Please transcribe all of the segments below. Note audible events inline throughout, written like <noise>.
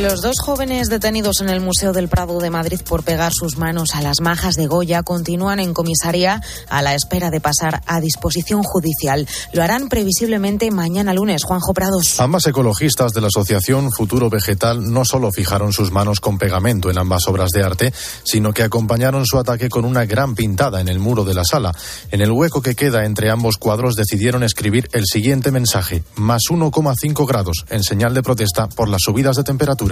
Los dos jóvenes detenidos en el Museo del Prado de Madrid por pegar sus manos a las majas de Goya continúan en comisaría a la espera de pasar a disposición judicial. Lo harán previsiblemente mañana lunes. Juanjo Prados. Ambas ecologistas de la Asociación Futuro Vegetal no solo fijaron sus manos con pegamento en ambas obras de arte, sino que acompañaron su ataque con una gran pintada en el muro de la sala. En el hueco que queda entre ambos cuadros decidieron escribir el siguiente mensaje, más 1,5 grados, en señal de protesta por las subidas de temperatura.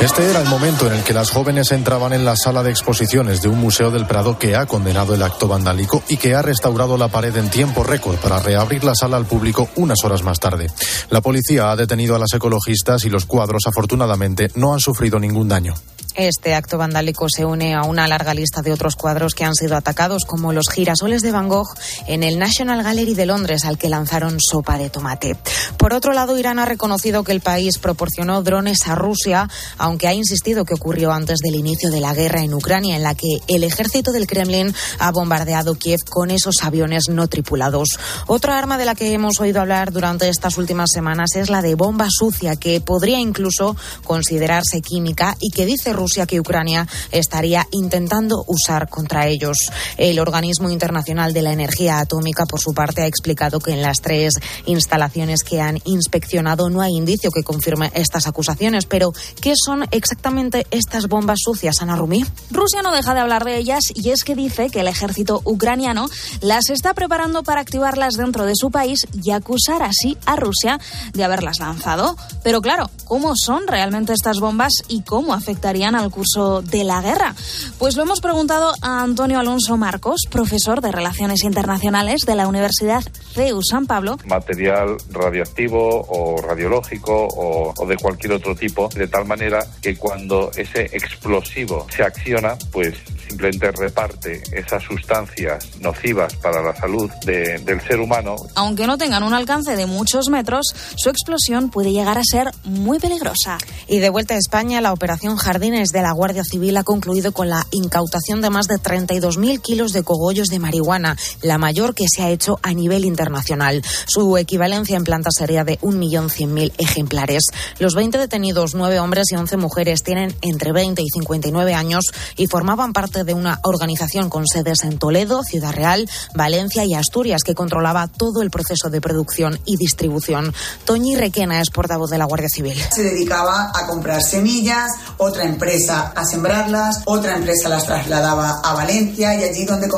Este era el momento en el que las jóvenes entraban en la sala de exposiciones de un museo del Prado que ha condenado el acto vandálico y que ha restaurado la pared en tiempo récord para reabrir la sala al público unas horas más tarde. La policía ha detenido a las ecologistas y los cuadros afortunadamente no han sufrido ningún daño. Este acto vandálico se une a una larga lista de otros cuadros que han sido atacados, como los girasoles de Van Gogh en el National Gallery de Londres, al que lanzaron sopa de tomate. Por otro lado, Irán ha reconocido que el país proporcionó drones a Rusia, aunque ha insistido que ocurrió antes del inicio de la guerra en Ucrania, en la que el ejército del Kremlin ha bombardeado Kiev con esos aviones no tripulados. Otra arma de la que hemos oído hablar durante estas últimas semanas es la de bomba sucia, que podría incluso considerarse química y que dice Rusia que Ucrania estaría intentando usar contra ellos. El Organismo Internacional de la Energía Atómica, por su parte, ha explicado que en las tres instalaciones que han inspeccionado no hay indicio que confirme estas acusaciones. Pero, ¿qué son exactamente estas bombas sucias, Ana Rumi? Rusia no deja de hablar de ellas y es que dice que el ejército ucraniano las está preparando para activarlas dentro de su país y acusar así a Rusia de haberlas lanzado. Pero claro, ¿cómo son realmente estas bombas y cómo afectarían al curso de la guerra? Pues lo hemos preguntado a Antonio Alonso Marcos, profesor de Relaciones Internacionales de la Universidad CEU San Pablo. Material radioactivo o radiológico o, o de cualquier otro tipo, de tal manera que cuando ese explosivo se acciona, pues simplemente reparte esas sustancias nocivas para la salud de, del ser humano. Aunque no tengan un alcance de muchos metros, su explosión puede llegar a ser muy peligrosa. Y de vuelta a España, la operación Jardines de la Guardia Civil ha concluido con la incautación de más de 32.000 kilos de cogollos de marihuana, la mayor que se ha hecho a nivel internacional. Su equivalencia en planta sería de 1.100.000 ejemplares. Los 20 detenidos, 9 hombres y 11 mujeres, tienen entre 20 y 59 años y formaban parte de una organización con sedes en Toledo, Ciudad Real, Valencia y Asturias que controlaba todo el proceso de producción y distribución. Toñi Requena es portavoz de la Guardia Civil. Se dedicaba a comprar semillas, otra empresa a sembrarlas, otra empresa las trasladaba a Valencia y allí donde,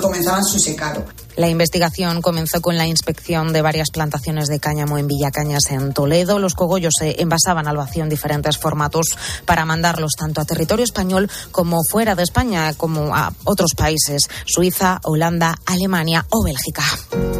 comenzaban su secado. La investigación comenzó con la inspección de varias plantaciones de cáñamo en Villacañas, en Toledo. Los cogollos se envasaban al vacío en diferentes formatos para mandarlos tanto a territorio español como fuera de España, como a otros países, Suiza, Holanda, Alemania o Bélgica.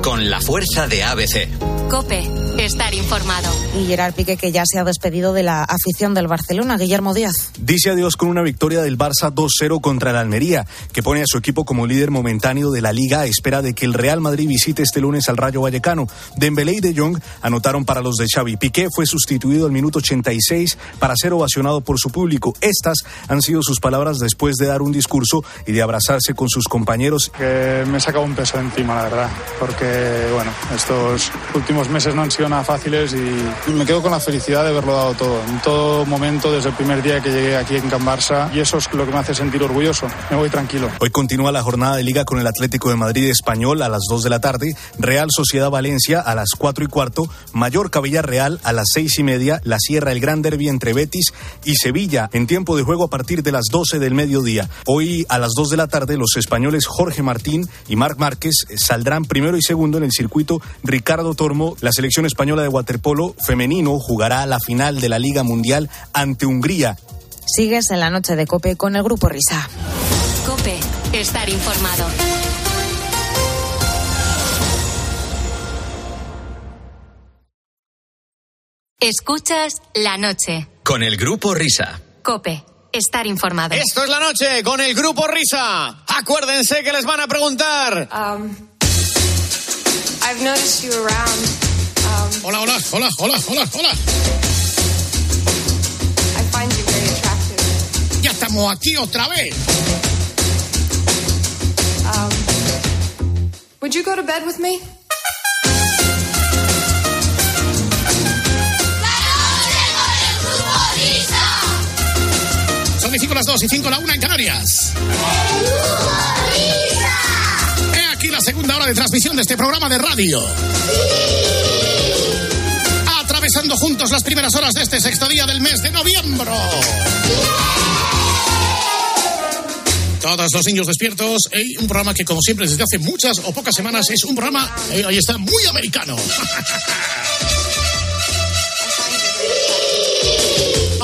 Con la fuerza de ABC. Cope, estar informado. Y Gerard Piqué, que ya se ha despedido de la afición del Barcelona, Guillermo Díaz. Dice adiós con una victoria del Barça 2-0 contra el Almería, que pone a su equipo como líder momentáneo de la liga a espera de que el Real Madrid visite este lunes al Rayo Vallecano. Dembélé y De Jong anotaron para los de Xavi. Piqué fue sustituido al minuto 86 para ser ovacionado por su público. Estas han sido sus palabras después de dar un discurso y de abrazarse con sus compañeros. Que me he sacado un peso encima, la verdad, porque bueno, estos últimos meses no han sido nada fáciles y me quedo con la felicidad de haberlo dado todo, en todo momento, desde el primer día que llegué aquí en Can Barça y eso es lo que me hace sentir orgulloso. Me voy tranquilo. Hoy continúa la jornada de liga con el Atlético de Madrid español a las 2 de la tarde, Real Sociedad Valencia a las 4 y cuarto, Mallorca Villarreal a las 6 y media, la Sierra el Gran Derby entre Betis y Sevilla en tiempo de juego a partir de las 12 del mediodía. Hoy a las 2 de la tarde los españoles Jorge Martín y Marc Márquez saldrán primero y segundo en el circuito Ricardo Tormo. La selección española de waterpolo femenino jugará la final de la Liga Mundial ante Hungría. Sigues en la noche de Cope con el Grupo Risa. Cope, estar informado. Escuchas la noche. Con el Grupo Risa. Cope, estar informado. Esto es la noche con el Grupo Risa. Acuérdense que les van a preguntar. Um, I've noticed you around. Um, Hola, hola, hola, hola, hola, hola. I find you very attractive. Y a estamos aquí otra vez. Um, would you go to bed with me? Son y 5 las 2 y 5 la 1 en Canarias. He aquí la segunda hora de transmisión de este programa de radio. Atravesando juntos las primeras horas de este sexto día del mes de noviembre. Todos los niños despiertos. Hey, un programa que, como siempre, desde hace muchas o pocas semanas es un programa, eh, ahí está, muy americano. <laughs>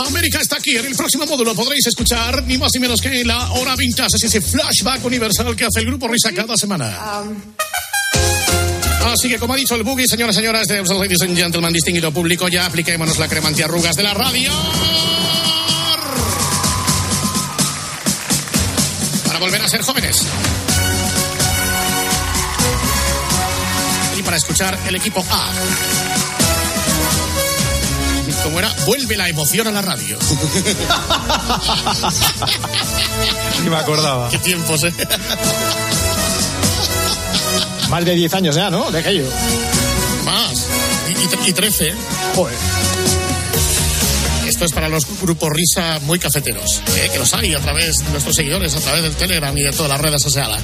América está aquí. En el próximo módulo podréis escuchar ni más ni menos que la hora vintage, es ese flashback universal que hace el grupo Risa cada semana. Así que, como ha dicho el Boogie, señoras y señoras, de ladies and gentlemen, distinguido público, ya apliquémonos la crema antiarrugas de la radio. Para volver a ser jóvenes. Y para escuchar el equipo A. Era, vuelve la emoción a la radio. <laughs> Ni me acordaba. Qué tiempos, ¿eh? Más de 10 años ya, ¿no? De aquello. Más. Y, y 13. Joder. Esto es para los grupos risa muy cafeteros, eh, que los hay a través de nuestros seguidores, a través del Telegram y de todas las redes sociales.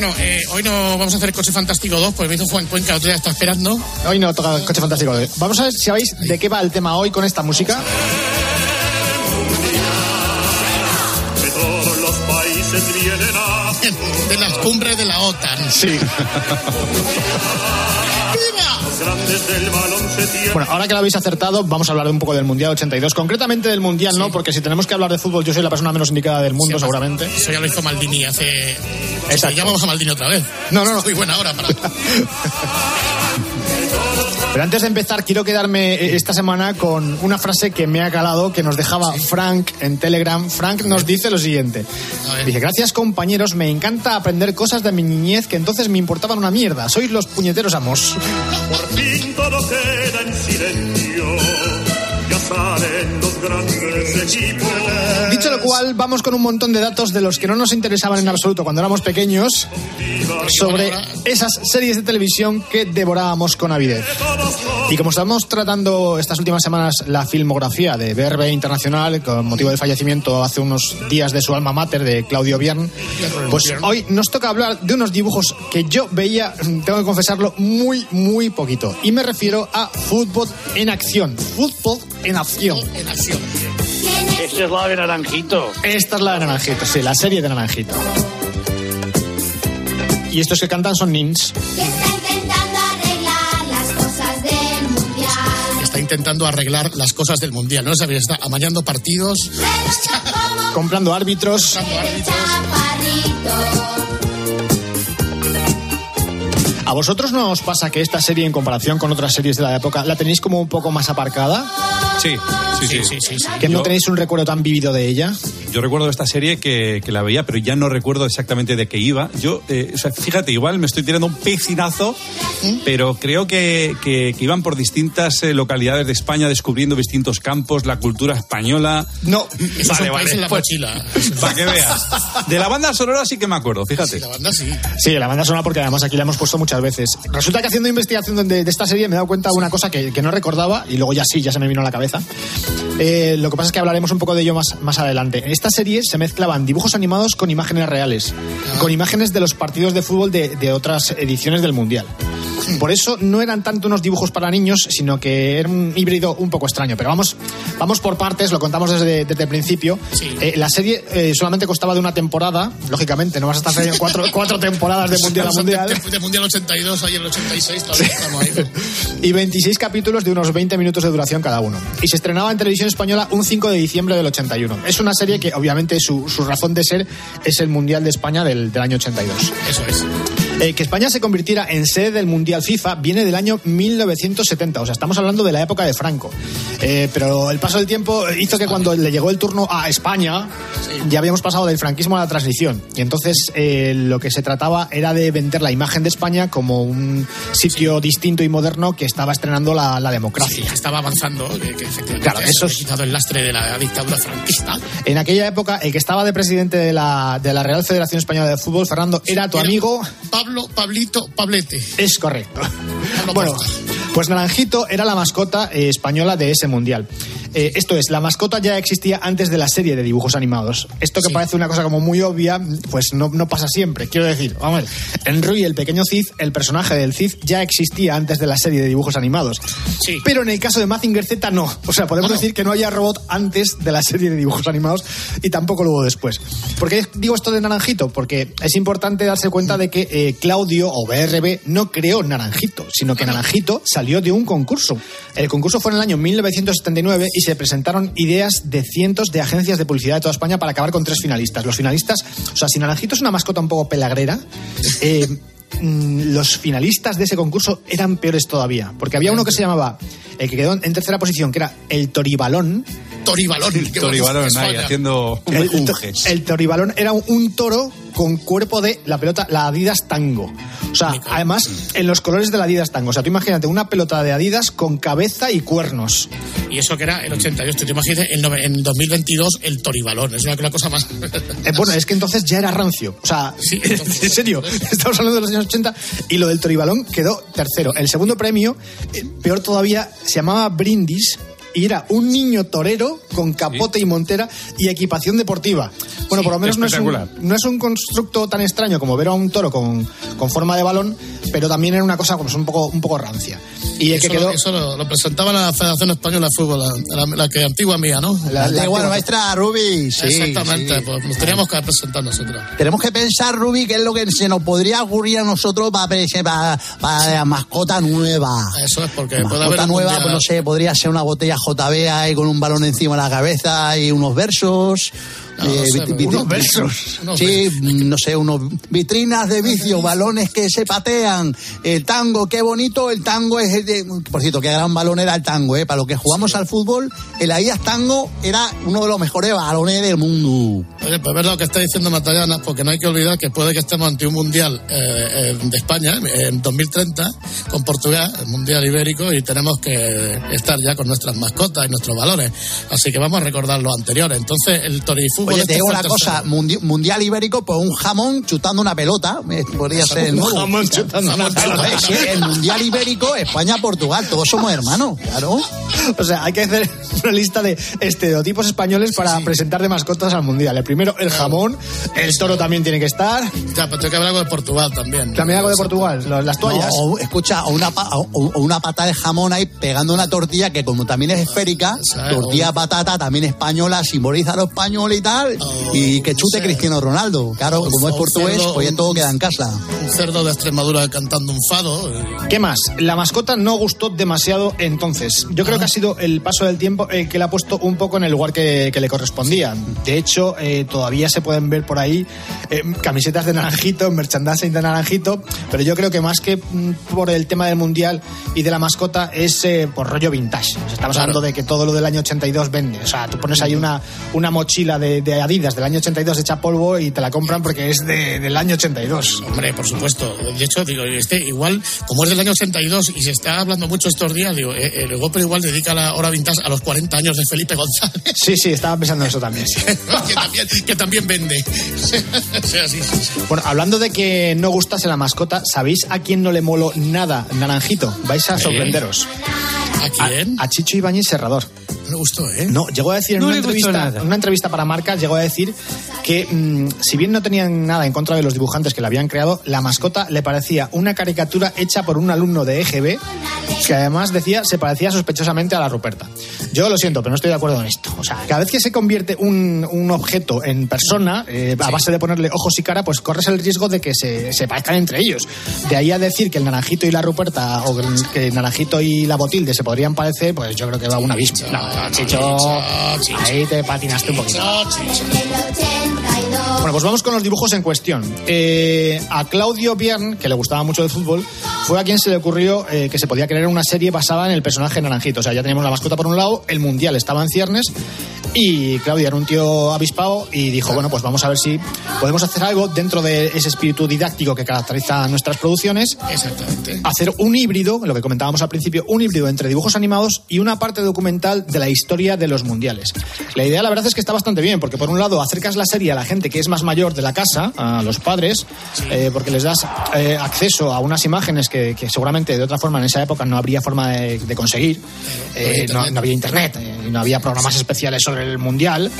Bueno, eh, hoy no vamos a hacer Coche Fantástico 2, porque me hizo Juan Cuenca, otro día está esperando. Hoy no toca Coche Fantástico 2. Vamos a ver si sabéis de qué va el tema hoy con esta música. De todos los países vienen a... De las cumbres de la OTAN. Sí. <laughs> Grandes del. Bueno, ahora que lo habéis acertado, vamos a hablar un poco del Mundial 82. Concretamente del Mundial, ¿no? Porque si tenemos que hablar de fútbol, yo soy la persona menos indicada del mundo, Sí, seguramente. Eso ya lo hizo Maldini hace... Exacto. Ya vamos a Maldini otra vez. No, no, no. Muy buena hora para... <laughs> Pero antes de empezar, quiero quedarme eh, esta semana con una frase que me ha calado, que nos dejaba Frank en Telegram. Frank nos dice lo siguiente. Dice, gracias compañeros, me encanta aprender cosas de mi niñez que entonces me importaban una mierda. Sois los puñeteros amos. Por fin todo queda en silencio. Ya salen los grandes equipos. Dicho lo cual, vamos con un montón de datos de los que no nos interesaban en absoluto cuando éramos pequeños sobre esas series de televisión que devorábamos con avidez. Y como estamos tratando estas últimas semanas la filmografía de BRB Internacional con motivo del fallecimiento hace unos días de su alma mater de Claudio Biern, pues hoy nos toca hablar de unos dibujos que yo veía, tengo que confesarlo, muy, muy poquito. Y me refiero a fútbol en acción. Fútbol en acción. Acción. Esta es la de Naranjito. Esta es la de Naranjito, sí, la serie de Naranjito. Y estos que cantan son Nins. Está intentando arreglar las cosas del Mundial. No sabía, está amañando partidos. <laughs> Comprando árbitros. ¿A vosotros no os pasa que esta serie, en comparación con otras series de la época, la tenéis como un poco más aparcada? Sí, sí, sí. ¿Que no Yo- tenéis un recuerdo tan vívido de ella? Yo recuerdo esta serie que, que la veía, pero ya no recuerdo exactamente de qué iba. Yo, eh, o sea, fíjate, igual me estoy tirando un pecinazo, pero creo que, que- que iban por distintas eh, localidades de España descubriendo distintos campos, la cultura española. No, Eso es un país en la mochila. <laughs> Para que veas. De la banda sonora sí que me acuerdo, fíjate. La banda sí. Sí, la banda sonora porque además aquí la hemos puesto muchas veces. Resulta que haciendo investigación de, de esta serie me he dado cuenta de una cosa que, que no recordaba y luego ya sí, ya se me vino a la cabeza. Eh, lo que pasa es que hablaremos un poco de ello más, más adelante. En esta serie se mezclaban dibujos animados con imágenes reales, con imágenes de los partidos de fútbol de, de otras ediciones del Mundial. Por eso no eran tanto unos dibujos para niños, sino que era un híbrido un poco extraño. Pero vamos, vamos por partes, lo contamos desde, desde el principio. Eh, la serie eh, solamente costaba de una temporada, lógicamente, no vas a estar haciendo cuatro, <laughs> cuatro temporadas de Mundial a Mundial. De, de Mundial 82, ayer el 86, todavía estamos ahí. <laughs> y 26 capítulos de unos 20 minutos de duración cada uno. Y se estrenaba en televisión española un 5 de diciembre del 81. Es una serie que obviamente su, su razón de ser es el Mundial de España del, del año 82. Eso es. Eh, que España se convirtiera en sede del Mundial FIFA viene del año 1970, o sea, estamos hablando de la época de Franco. Eh, pero el paso del tiempo hizo que cuando le llegó el turno a España, ya habíamos pasado del franquismo a la transición. Y entonces eh, lo que se trataba era de vender la imagen de España como un sitio distinto y moderno que estaba estrenando la, la democracia. Sí, estaba avanzando, que, que efectivamente Claro, eso había es- quitado el lastre de la dictadura franquista. En aquella época, el que estaba de presidente de la, de la Real Federación Española de Fútbol, Fernando, era tu amigo. Pablo, Pablito, Pablete. Es correcto. Bueno, pues Naranjito era la mascota eh, española de ese mundial. Eh, esto es, la mascota ya existía antes de la serie de dibujos animados. Esto que parece una cosa como muy obvia, pues no, no pasa siempre. Quiero decir, vamos a ver, en Rui el pequeño Cid, el personaje del Cid ya existía antes de la serie de dibujos animados. Pero en el caso de Mazinger Z no. O sea, podemos decir que no haya robot antes de la serie de dibujos animados y tampoco luego después. ¿Por qué digo esto de Naranjito? Porque es importante darse cuenta de que eh, Claudio o BRB no creó Naranjito, sino que Naranjito salió de un concurso. El concurso fue en el año 1979 y se presentaron ideas de cientos de agencias de publicidad de toda España para acabar con tres finalistas. Los finalistas, o sea, si Naranjito es una mascota un poco pelagrera, eh, mm, los finalistas de ese concurso eran peores todavía, porque había uno que se llamaba, el que quedó en tercera posición, que era el Toribalón. Toribalón. qué Toribalón ahí España. haciendo un El, mejunjes. el toribalón era un, un toro con cuerpo de la pelota, la Adidas Tango. O sea, además, en los colores de la Adidas Tango. O sea, tú imagínate una pelota de Adidas con cabeza y cuernos. Y eso que era el 88. Te imaginas en, nove- en 2022 el Toribalón. Es una, una cosa más. Eh, bueno, es que entonces ya era rancio. O sea, <laughs> en serio, estamos hablando de los años 80 y lo del toribalón quedó tercero. El segundo premio, eh, peor todavía, se llamaba Brindis y era un niño torero con capote y montera y equipación deportiva. Bueno, por lo menos no es, un, no es un constructo tan extraño como ver a un toro con, con forma de balón, pero también era una cosa pues, un, poco, un poco rancia. Y el que eso quedó... lo, eso lo, lo presentaba la Federación Española de Fútbol, la, la- la que antigua mía, ¿no? La de igual maestra Rubi, sí. Exactamente, sí. pues nos teníamos que presentar nosotros. Tenemos que pensar, Rubi, qué es lo que se nos podría ocurrir a nosotros para, para, para la mascota nueva. Eso es porque puede haber Mascota nueva, pues no sé, podría ser una botella JB ahí con un balón encima de la cabeza y unos versos. No, no sé, unos versos, <laughs> unos sí, no sé, unos vitrinas de vicio, balones que se patean. El tango, qué bonito, el tango es el de- Por cierto, qué gran balón era el tango, ¿eh? Para lo que jugamos al fútbol, el Aías Tango era uno de los mejores balones del mundo. Oye, pues ver lo que está diciendo Matallana, porque no hay que olvidar que puede que estemos ante un mundial eh, eh, de España eh, en 2030 con Portugal, el mundial ibérico, y tenemos que estar ya con nuestras mascotas y nuestros valores. Así que vamos a recordar lo anterior. Entonces, el torifútbol. Oye, este te digo fue una cosa, mundial ibérico, pues un jamón chutando una pelota, eh, podría ser el Un nuevo. jamón chutando una pelota. Eh, sí, el mundial ibérico, España-Portugal, todos somos hermanos, claro. O sea, hay que hacer una lista de estereotipos españoles para presentar de mascotas al mundial. El primero, el jamón. El toro también tiene que estar. Ya, pero tengo que hablar algo de Portugal también. También algo de Portugal, las toallas. No, o, escucha, o una, pa- o, o una pata de jamón ahí pegando una tortilla que como también es esférica, tortilla patata también española, simboliza a lo español y tal, y que chute Cristiano Ronaldo. Claro, como es portugués, pues todo queda en casa. Un cerdo de Extremadura cantando un fado. eh, ¿Qué más? La mascota no gustó demasiado entonces. Yo creo que ha sido el paso del tiempo el que la ha puesto un poco en el lugar que, que le correspondía. De hecho, eh, todavía se pueden ver por ahí eh, camisetas de naranjito, <laughs> merchandising de naranjito, pero yo creo que más que mm, por el tema del mundial y de la mascota es eh, por rollo vintage. Estamos Claro. hablando de que todo lo del año 82 vende. O sea, tú pones ahí una, una mochila de, de Adidas del año 82 hecha polvo y te la compran porque es de- del año 82. Hombre, por supuesto. De hecho, digo, este igual, como es del año 82 y se está hablando mucho estos días, digo, eh, el Goper igual dedica la hora vintage a los 40 años de Felipe González, Sí, sí, estaba pensando en eso también. sí. <laughs> que, también, que también vende. <laughs> o sea, sí, sí, sí. Bueno, hablando de que no gustase la mascota, ¿sabéis a quién no le moló nada Naranjito? Vais a sorprenderos. ¿A quién? A, a Chicho Ibáñez Serrador. No me gustó, ¿eh? No, llegó a decir en No una le entrevista, una entrevista para Marcas, llegó a decir que mm, si bien no tenían nada en contra de los dibujantes que la habían creado, la mascota le parecía una caricatura hecha por un alumno de EGB que además decía se parecía sospechosamente a la Ruperta. Yo lo siento, pero no estoy de acuerdo en esto. O sea, cada vez que se convierte un, un objeto en persona, eh, a base de ponerle ojos y cara, pues corres el riesgo de que se, se parezcan entre ellos. De ahí a decir que el naranjito y la Ruperta, o que el naranjito y la Botilde se podrían parecer, pues yo creo que va un abismo. No, Chicho, ahí te patinaste un poquito. Bueno, pues vamos con los dibujos en cuestión. Eh, a Claudio Biern, que le gustaba mucho el fútbol, fue a quien se le ocurrió eh, que se podía crear una serie basada en el personaje Naranjito. O sea, ya teníamos la mascota por un lado, el mundial estaba en ciernes y Claudio era un tío avispado y dijo, bueno, pues vamos a ver si podemos hacer algo dentro de ese espíritu didáctico que caracteriza nuestras producciones. Exactamente. Hacer un híbrido, lo que comentábamos al principio, un híbrido entre dibujos animados y una parte documental de la historia de los mundiales. La idea, la verdad, es que está bastante bien, porque por un lado acercas la serie a la gente que es más mayor de la casa, a los padres, eh, porque les das eh, acceso a unas imágenes que, que seguramente de otra forma en esa época no habría forma de, de conseguir. Eh, no, no había internet, eh, no había programas especiales sobre el mundial.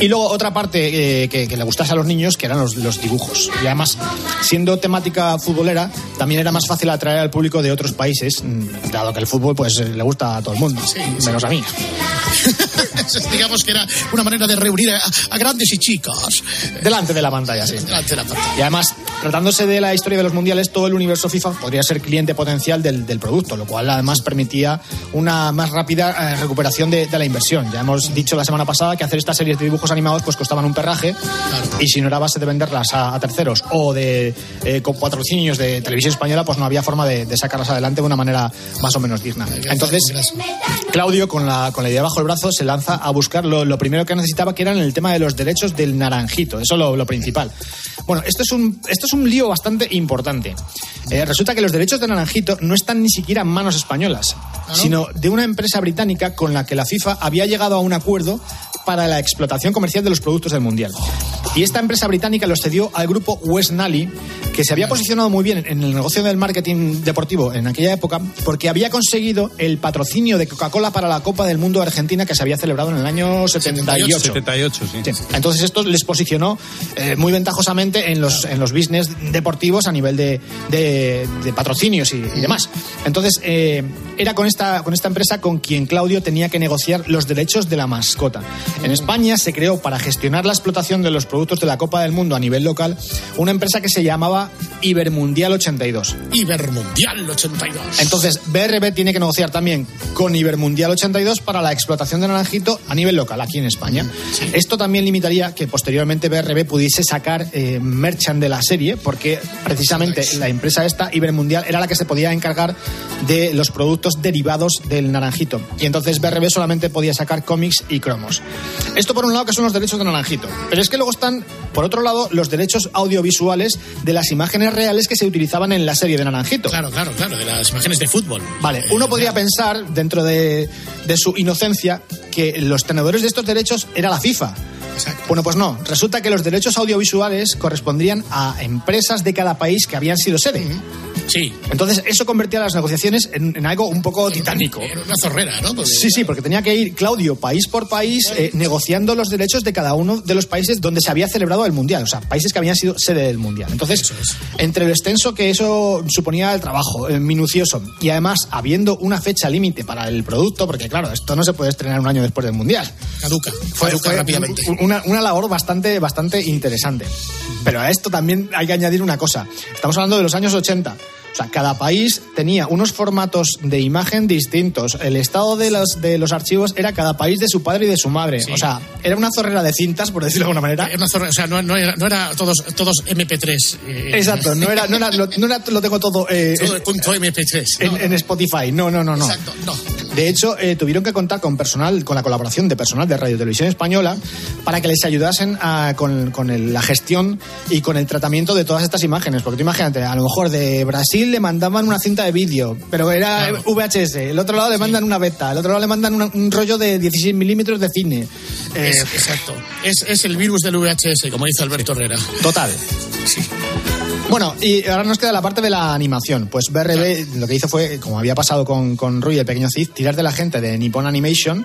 Y luego otra parte eh, que, que le gustase a los niños, que eran los, los dibujos. Y además, siendo temática futbolera, también era más fácil atraer al público de otros países, mm, dado que el fútbol pues eh, le gusta a todo el mundo, menos a mí. <laughs> Digamos que era una manera de reunir a, a grandes y chicas. Delante de la pantalla, sí. Delante de la pantalla. Y además, tratándose de la historia de los mundiales, todo el universo FIFA podría ser cliente potencial del, del producto, lo cual además permitía una más rápida eh, recuperación de, de la inversión. Ya hemos dicho la semana pasada que hacer estas series de dibujos animados pues costaban un perraje y si no era base de venderlas a, a terceros o de eh, con patrocinios de televisión española, pues no había forma de, de sacarlas adelante de una manera más o menos digna. Entonces, Claudio, con la, con la idea bajo el brazo, se lanza a buscar lo, lo primero que necesitaba, que era en el tema de los derechos del naranjito. Eso es lo, lo principal. Bueno, esto es un, esto es un lío bastante importante. Eh, resulta que los derechos de naranjito no están ni siquiera en manos españolas, sino de una empresa británica con la que la FIFA había llegado a un acuerdo para la explotación comercial de los productos del Mundial. Y esta empresa británica los cedió al grupo West Nally, que se había posicionado muy bien en el negocio del marketing deportivo en aquella época, porque había conseguido el patrocinio de Coca-Cola para la Copa del Mundo de Argentina que se había celebrado en el año 78. 78, sí. Sí. Entonces esto les posicionó eh, muy ventajosamente en los, en los business deportivos a nivel de, de- de patrocinios y, y demás. Entonces eh, era con esta, con esta empresa con quien Claudio tenía que negociar los derechos de la mascota. En España se creó para gestionar la explotación de los productos de la Copa del Mundo a nivel local una empresa que se llamaba Ibermundial 82. Ibermundial 82. Entonces, BRB tiene que negociar también con Ibermundial 82 para la explotación de naranjito a nivel local, aquí en España. Esto también limitaría que posteriormente BRB pudiese sacar eh, merchant de la serie, porque precisamente la empresa esta, Ibermundial, era la que se podía encargar de los productos derivados del naranjito. Y entonces BRB solamente podía sacar cómics y cromos. Esto por un lado que son los derechos de naranjito. Pero es que luego están, por otro lado, los derechos audiovisuales de las imágenes reales que se utilizaban en la serie de naranjito. Claro, claro, claro, de las imágenes de fútbol. Vale, uno podría pensar, dentro de, de su inocencia, que los tenedores de estos derechos era la FIFA. Bueno, pues no. Resulta que los derechos audiovisuales correspondrían a empresas de cada país que habían sido sede. Sí. Entonces, eso convertía las negociaciones en, en algo un poco titánico. Era una zorrera, ¿no? Porque- Sí, sí, porque tenía que ir Claudio país por país eh, negociando los derechos de cada uno de los países donde se había celebrado el Mundial, o sea, países que habían sido sede del Mundial. Entonces, entre lo extenso que eso suponía el trabajo, eh, minucioso, y además habiendo una fecha límite para el producto, porque claro, esto no se puede estrenar un año después del Mundial. Caduca. Fue, caduca fue rápidamente. un- una, una labor bastante, bastante interesante. Pero a esto también hay que añadir una cosa. Estamos hablando de los años 80. O sea, cada país tenía unos formatos de imagen distintos. El estado de los, de los archivos era cada país de su padre y de su madre. O sea, era una zorrera de cintas, por decirlo de alguna manera. Era una zorrera, o sea, no, no era, no era todos, todos MP3. eh, Exacto, no era, no era, lo, no era- lo tengo todo, eh, Todo el punto MP3. en, en Spotify. No, no, no, no. Exacto, no. De hecho, eh, tuvieron que contar con personal, con la colaboración de personal de Radio Televisión Española para que les ayudasen a- con, con el- la gestión y con el tratamiento de todas estas imágenes. Porque tú imagínate, a lo mejor de Brasil le mandaban una cinta de vídeo, pero era VHS. El otro lado le mandan una beta, el otro lado le mandan una- un rollo de 16 milímetros de cine. Eh, Es- exacto. Es, es el virus del VHS, como dice Alberto Herrera. Total. Bueno, y ahora nos queda la parte de la animación. Pues BRB lo que hizo fue, como había pasado con, con Rui, el pequeño Cid, tirar de la gente de Nippon Animation.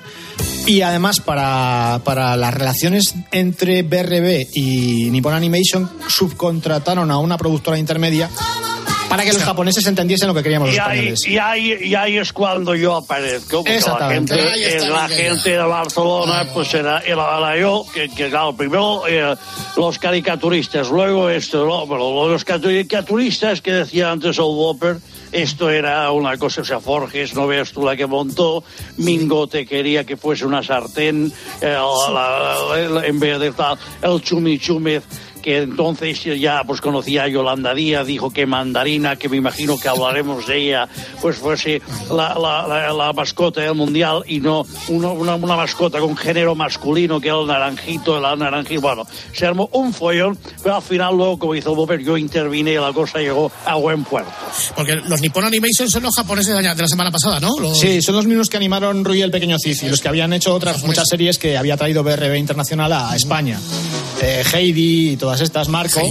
Y además, para, para las relaciones entre BRB y Nippon Animation, subcontrataron a una productora intermedia Para que los japoneses entendiesen lo que queríamos los Y ahí, españoles. y, ahí, y ahí es cuando yo aparezco, porque la Exactamente. gente, Ahí eh, está la mi idea. gente de Barcelona, pues era, era, era yo, que, que claro, primero eh, los caricaturistas, luego esto, ¿no? Bueno, los caricaturistas que decía antes el Whopper, esto era una cosa, o sea, Forges, no veas tú la que montó, Mingote quería que fuese una sartén, eh, la- la- la- en vez de tal, el chumichúmez que entonces ya pues conocía a Yolanda Díaz, dijo que Mandarina, que me imagino que hablaremos de ella, pues fuese la, la- la- la mascota del Mundial y no uno- una, una mascota con género masculino que era el naranjito, el naranjito, bueno, se armó un follón, pero al final luego, como hizo Bober, yo intervine y la cosa llegó a buen puerto. Porque los Nippon Animation son los japoneses de la semana pasada, ¿no? Los- Sí, son los mismos que animaron Rui el Pequeño Cid y los que habían hecho otras muchas series que había traído BRB Internacional a España. Eh, Heidi y todas estas, Marco.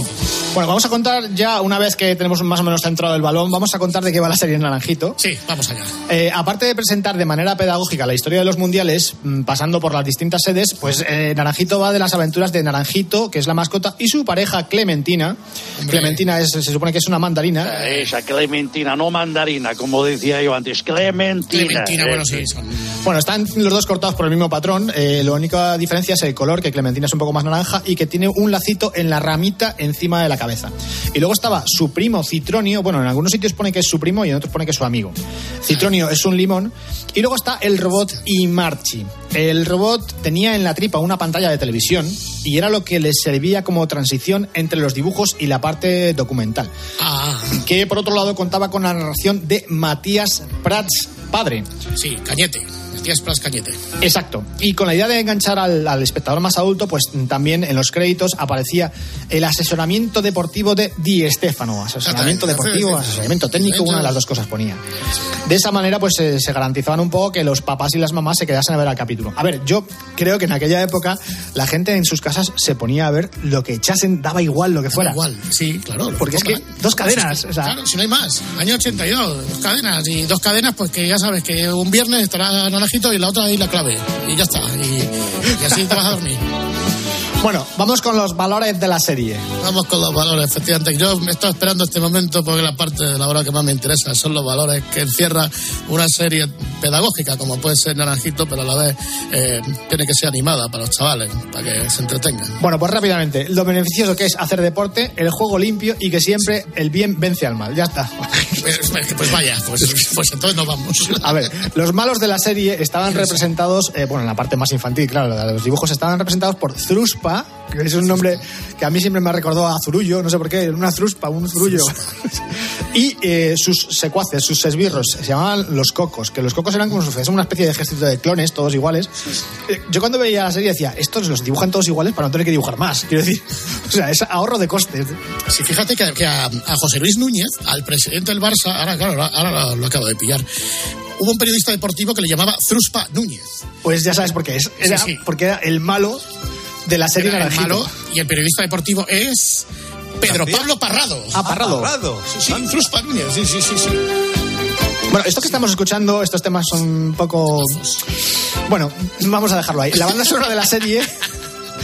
Bueno, vamos a contar ya, una vez que tenemos más o menos centrado el balón, vamos a contar de qué va la serie Naranjito. Sí, vamos allá. Eh, aparte de presentar de manera pedagógica la historia de los mundiales, mm, pasando por las distintas sedes, pues eh, Naranjito va de las aventuras de Naranjito, que es la mascota, y su pareja Clementina. Clementina es- se supone que es una mandarina. Esa Clementina, no mandarina, como decía yo antes, Clementina. Clementina, bueno, Eh, sí, son... Bueno, están los dos cortados por el mismo patrón. Eh, la única diferencia es el color, que Clementina es un poco más naranja y que tiene un lacito en la ramita encima de la cabeza. Y luego estaba su primo Citronio. Bueno, en algunos sitios pone que es su primo y en otros pone que es su amigo. Citronio es un limón. Y luego está el robot Imarchi. El robot tenía en la tripa una pantalla de televisión y era lo que les servía como transición entre los dibujos y la parte documental. Ah, Que por otro lado contaba con la narración de Matías Prats, padre. sí, Cañete. Matías Pras Cañete. Exacto. Y con la idea de enganchar al, al espectador más adulto, pues también en los créditos aparecía el asesoramiento deportivo de Di Stefano. Asesoramiento deportivo, asesoramiento técnico, una de las dos cosas ponía. De esa manera, pues eh, se garantizaban un poco que los papás y las mamás se quedasen a ver el capítulo. A ver, yo creo que en aquella época la gente en sus casas se ponía a ver lo que echasen, daba igual lo que fuera. Igual, sí, claro. Porque es que dos cadenas, o sea- Claro, si no hay más. Año 82, dos cadenas. Y dos cadenas, pues que ya sabes que un viernes estará y la otra ahí la clave. Y ya está. Y, y así te vas a dormir. <laughs> Bueno, vamos con los valores de la serie. Vamos con los valores, efectivamente. Yo me estaba esperando este momento porque la parte de la hora que más me interesa son los valores que encierra una serie pedagógica, como puede ser Naranjito, pero a la vez eh, tiene que ser animada para los chavales, para que se entretengan. Bueno, pues rápidamente, lo beneficioso que es hacer deporte, el juego limpio y que siempre el bien vence al mal. Ya está. Pues, pues vaya, pues, pues entonces nos vamos. A ver, los malos de la serie estaban representados, eh, bueno, en la parte más infantil, claro, los dibujos estaban representados por Que es un nombre que a mí siempre me ha recordado a Zurullo, no sé por qué, una Zruspa, un Zurullo. <laughs> y eh, sus secuaces, sus esbirros, se llamaban los cocos, que los cocos eran como una especie de ejército de clones, todos iguales. Eh, Yo cuando veía la serie decía, estos los dibujan todos iguales para no tener que dibujar más, quiero decir. <laughs> O sea, es ahorro de costes. Sí, fíjate que, que a, a José Luis Núñez, al presidente del Barça, ahora claro, ahora lo, lo acabo de pillar, hubo un periodista deportivo que le llamaba Zruspa Núñez. Pues ya sabes por qué es. Era Sí, sí. porque era el malo de la serie Naranjito. malo, y el periodista deportivo es Pedro Pablo Parrado. Ah, Parrado. Sí, sí, Zruspa Núñez, sí, sí, sí, sí. Bueno, esto que estamos escuchando, estos temas son un poco... Bueno, vamos a dejarlo ahí. La banda sonora de la serie...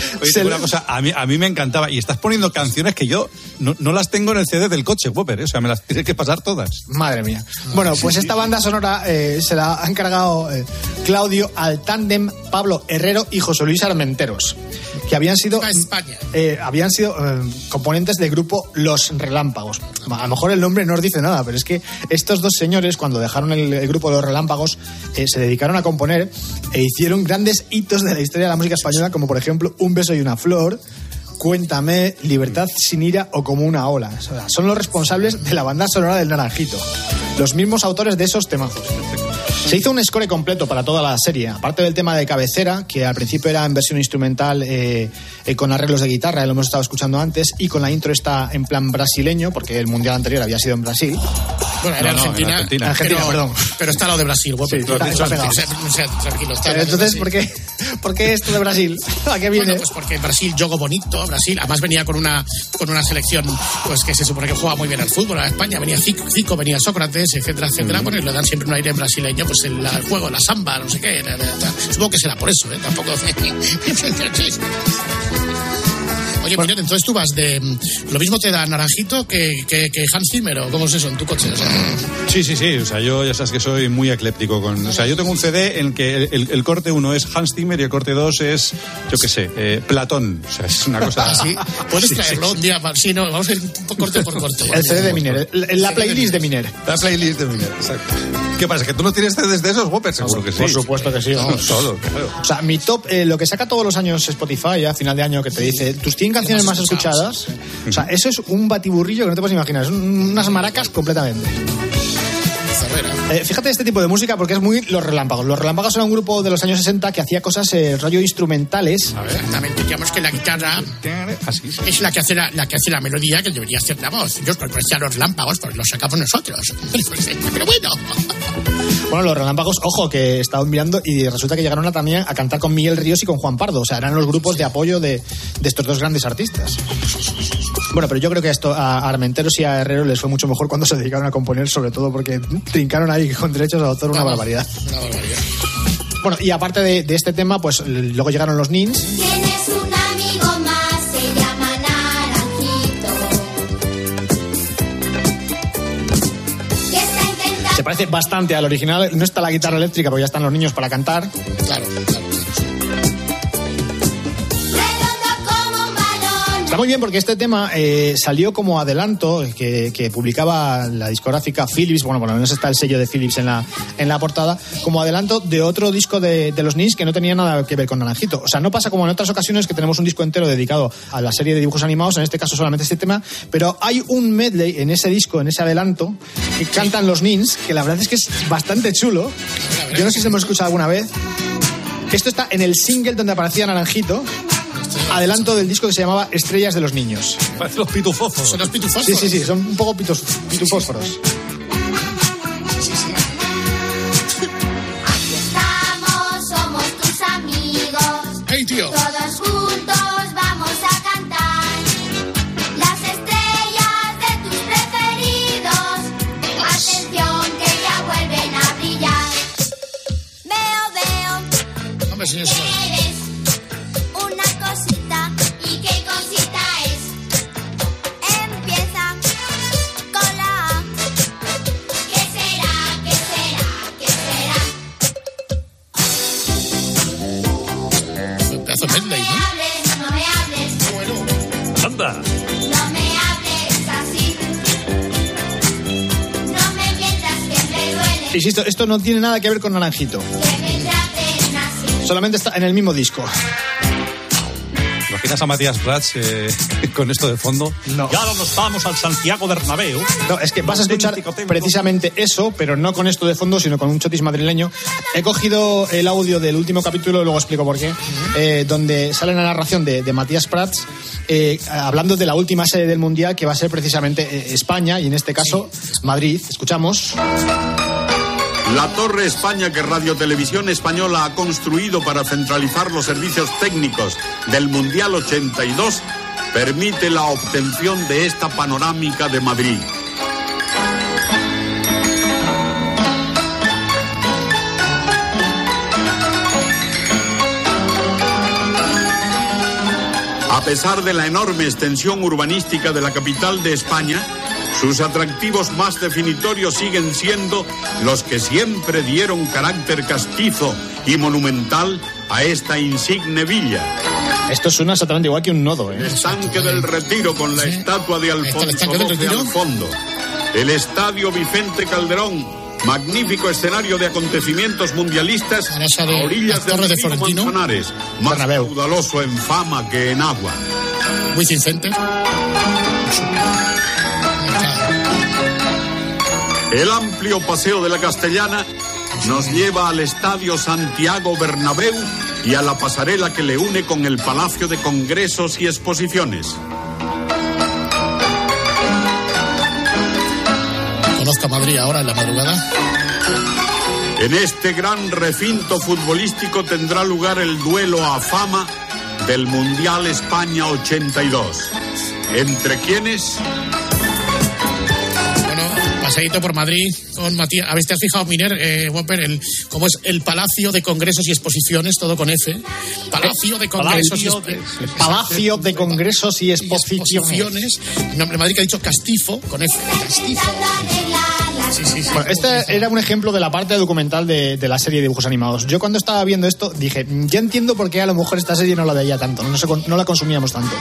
<laughs> Oye, se- una cosa, a mí, a mí me encantaba. Y estás poniendo canciones que yo no, no las tengo en el CD del coche, Whopper. ¿eh? O sea, me las tienes que pasar todas. Madre mía. Bueno, pues esta banda sonora eh, se la ha encargado eh, Claudio al tándem Pablo Herrero y José Luis Armenteros, que habían sido, España. eh, habían sido eh, componentes del grupo Los Relámpagos. A lo mejor el nombre no os dice nada, pero es que estos dos señores, cuando dejaron el, el grupo Los Relámpagos, eh, se dedicaron a componer e hicieron grandes hitos de la historia de la música española, como por ejemplo Un beso y una flor. Cuéntame, Libertad sin ira o como una ola. O sea, son los responsables de la banda sonora del Naranjito. Los mismos autores de esos temazos. Se hizo un score completo para toda la serie, aparte del tema de cabecera, que al principio era en versión instrumental eh, eh, con arreglos de guitarra, lo hemos estado escuchando antes, y con la intro está en plan brasileño, porque el mundial anterior había sido en Brasil. Bueno, era No, no, Argentina, Argentina. Argentina, pero, perdón. pero está lo de Brasil, guapo. Sí, está- está entonces. ¿por qué, <laughs> ¿por qué esto de Brasil? <laughs> ¿A qué viene? Bueno, pues porque Brasil jugó bonito, Brasil, además venía con una con una selección pues que se supone que juega muy bien al fútbol, a España venía Zico, venía Sócrates, etcétera, etcétera, bueno, y le dan siempre un aire brasileño, pues el, el juego, la samba, no sé qué, la- la- la- supongo que será por eso, ¿eh? tampoco <laughs> Oye, Miguel, entonces tú vas de. mm, Lo mismo te da Naranjito que, que, que Hans Zimmer, o cómo es eso en tu coche. O sea, Sí, sí, sí. O sea, yo ya sabes que soy muy ecléptico. Con, o sea, yo tengo un CD en que el, el- el corte uno es Hans Zimmer y el corte dos es, yo qué sé, eh, Platón. O sea, es una cosa. <laughs> así. Puedes Sí, sí, traerlo un día. Sí, no, vamos a ir un poco corte por corte. <laughs> El CD de Miner, la playlist de Miner. La playlist de Miner, exacto. ¿Qué pasa? ¿Que tú no tienes CDs de esos, Whopper? Seguro que sí. Por supuesto que sí, vamos. <laughs> Todo, claro. O sea, mi top, eh, lo que saca todos los años Spotify a final de año, que te dice tus 100 canciones más escuchadas, o sea, eso es un batiburrillo que no te puedes imaginar, son unas maracas completamente. Eh, fíjate este tipo de música porque es muy Los Relámpagos. Los Relámpagos era un grupo de los años 60 que hacía cosas eh, rollo instrumentales. Exactamente, digamos que la guitarra es la que hace la, la que hace la melodía que debería hacer la voz. Yo decía los lámpagos, pues los sacamos nosotros. <laughs> Pero bueno. <laughs> Bueno, los Relámpagos, ojo, que estaban mirando y resulta que llegaron a, también a cantar con Miguel Ríos y con Juan Pardo. O sea, eran los grupos de apoyo de, de estos dos grandes artistas. Bueno, pero yo creo que esto a Armenteros y a Herrero les fue mucho mejor cuando se dedicaron a componer, sobre todo porque trincaron ahí con derechos de autor una barbaridad. Una barbaridad. Bueno, y aparte de, de este tema, pues luego llegaron los Nins. Tienes un amigo más, se llama Naranjito. Que está intentando Se parece bastante al original. No está la guitarra eléctrica, porque ya están los niños para cantar. Claro, claro. Está muy bien porque este tema eh, salió como adelanto que, que publicaba la discográfica Philips, bueno, por lo menos está el sello de Philips en la, en la portada, como adelanto de otro disco de, de los Nins que no tenía nada que ver con Naranjito. O sea, no pasa como en otras ocasiones que tenemos un disco entero dedicado a la serie de dibujos animados, en este caso solamente este tema, pero hay un medley en ese disco, en ese adelanto, que cantan los Nins, que la verdad es que es bastante chulo. Yo no sé si lo hemos escuchado alguna vez. Esto está en el single donde aparecía Naranjito. Adelanto del disco que se llamaba Estrellas de los Niños. Parece los pitufósforos. Son los pitufósforos. Sí, sí, sí, son un poco pitos, pitufósforos. Estamos, somos tus amigos. ¡Hey, tío! Esto no tiene nada que ver con Naranjito. Solamente está en el mismo disco. ¿Imaginas a Matías Prats eh, <laughs> con esto de fondo? No. Y ahora nos vamos al Santiago Bernabéu. No, es que vas a escuchar precisamente eso, pero no con esto de fondo, sino con un chotis madrileño. He cogido el audio del último capítulo, luego explico por qué, eh, donde sale la narración de, de Matías Prats eh, hablando de la última sede del Mundial, que va a ser precisamente España, y en este caso Madrid. Escuchamos. La Torre España que Radio Televisión Española ha construido para centralizar los servicios técnicos del Mundial 82 permite la obtención de esta panorámica de Madrid. A pesar de la enorme extensión urbanística de la capital de España, sus atractivos más definitorios siguen siendo los que siempre dieron carácter castizo y monumental a esta insigne villa. Esto suena exactamente igual que un nodo. ¿eh? El estanque del Retiro con la estatua de Alfonso XII al fondo. El estadio Vicente Calderón, magnífico escenario de acontecimientos mundialistas a orillas del de río. Manzanares, más caudaloso en fama que en agua. Wizzing El amplio paseo de la Castellana nos lleva al estadio Santiago Bernabéu y a la pasarela que le une con el Palacio de Congresos y Exposiciones. Conozco a Madrid ahora en la madrugada. En este gran recinto futbolístico tendrá lugar el duelo a fama del Mundial España 82. ¿Entre quiénes? Paseíto por Madrid con Matías. ¿Habéis te has fijado, Miner, eh, Whopper, el, cómo es el Palacio de Congresos y Exposiciones, todo con F? Palacio de Congresos y Palacio de, Exposiciones. Palacio de Congresos y Exposiciones. exposiciones. Nombre Madrid que ha dicho Castifo, con F. Castifo. Sí, sí, sí. Bueno, este era un ejemplo de la parte documental de, de la serie de dibujos animados. Yo cuando estaba viendo esto dije, ya entiendo por qué a lo mejor esta serie no la veía tanto, no, se no la consumíamos tanto.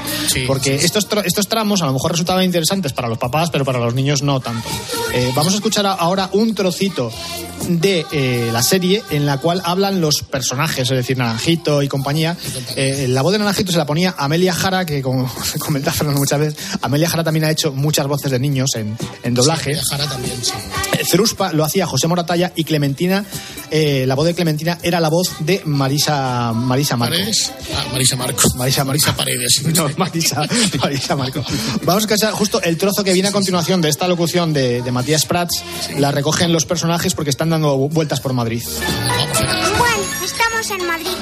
porque Estos, tra- estos tramos a lo mejor resultaban interesantes para los papás, pero para los niños no tanto. Eh, vamos a escuchar ahora un trocito de eh, la serie en la cual hablan los personajes, es decir, Naranjito y compañía. Eh, la voz de Naranjito se la ponía Amelia Jara, que como <laughs> comentaba Fernando muchas veces, Amelia Jara también ha hecho muchas voces de niños en, en doblaje. Jara también, sí. <laughs> Ceruspa lo hacía José Moratalla y Clementina, eh, la voz de Clementina era la voz de Marisa, Marisa Marco. Ah, Marisa Marco. Marisa, Marisa Paredes. <laughs> No, Marisa, Marisa Marco. Vamos a escuchar justo el trozo que viene a continuación de esta locución de, de Matías Prats. La recogen los personajes porque están dando vueltas por Madrid. Estamos en Madrid.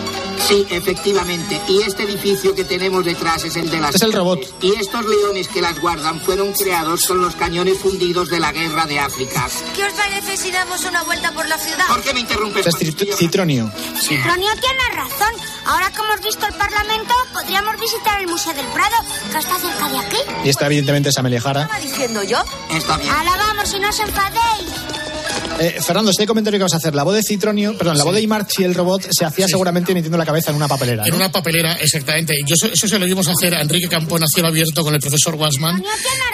Sí, efectivamente. Y este edificio que tenemos detrás es el de las... Es el robot. Y estos leones que las guardan fueron creados con los cañones fundidos de la guerra de África. ¿Qué os parece si damos una vuelta por la ciudad? ¿Por qué me interrumpes? Es citr- citronio. Citronio tiene razón. Ahora que hemos visto el Parlamento, podríamos visitar el Museo del Prado, que está cerca de aquí. Y esta evidentemente es Amelia Jara. estaba diciendo yo? Está bien. Ahora vamos y no os enfadéis. Eh, Fernando, este comentario que vas a hacer, la voz de Citronio, perdón, la voz de Imarchi, el robot, se hacía seguramente metiendo la cabeza en una papelera. En una papelera, exactamente. Yo eso, eso se lo vimos hacer a Enrique Campo en Cielo Abierto con el profesor Wasman.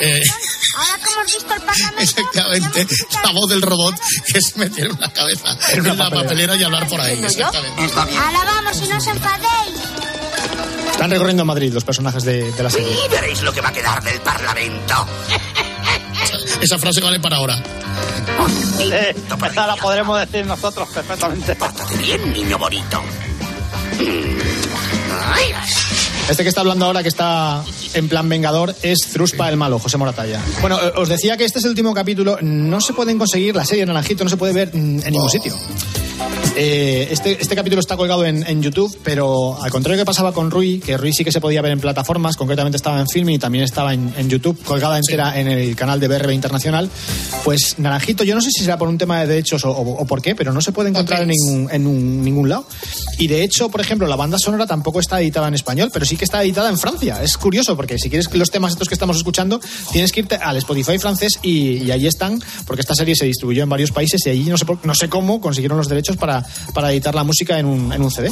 Eh, Ahora que hemos visto el Parlamento, <laughs> exactamente. La voz del robot que se metió en una cabeza en, una la papelera. papelera y hablar por ahí. Exactamente. Ahora vamos y no os enfadéis. Están recorriendo Madrid los personajes de, de la serie. Y veréis lo que va a quedar del Parlamento. <laughs> Esa frase vale para ahora. esa la podremos decir nosotros perfectamente. Pórtate bien, niño bonito. Este que está hablando ahora, que está en plan vengador, es Truspa el malo, José Moratalla. Bueno, eh, os decía que este es el último capítulo. No se pueden conseguir, la serie Naranjito no se puede ver mm, en ningún sitio. Eh, este, este capítulo está colgado en, en YouTube, pero al contrario que pasaba con Rui, que Rui sí que se podía ver en plataformas, concretamente estaba en Film y también estaba en, en YouTube, colgada entera en el canal de BRB Internacional, pues Naranjito, yo no sé si será por un tema de derechos o, o- o por qué, pero no se puede encontrar en, ningún, en un- ningún lado. Y de hecho, por ejemplo, la banda sonora tampoco está editada en español, pero sí que está editada en Francia. Es curioso, porque si quieres los temas estos que estamos escuchando, tienes que irte al Spotify francés y, y allí están, porque esta serie se distribuyó en varios países y allí no sé, por- no sé cómo consiguieron los derechos para, para editar la música en un, en un CD.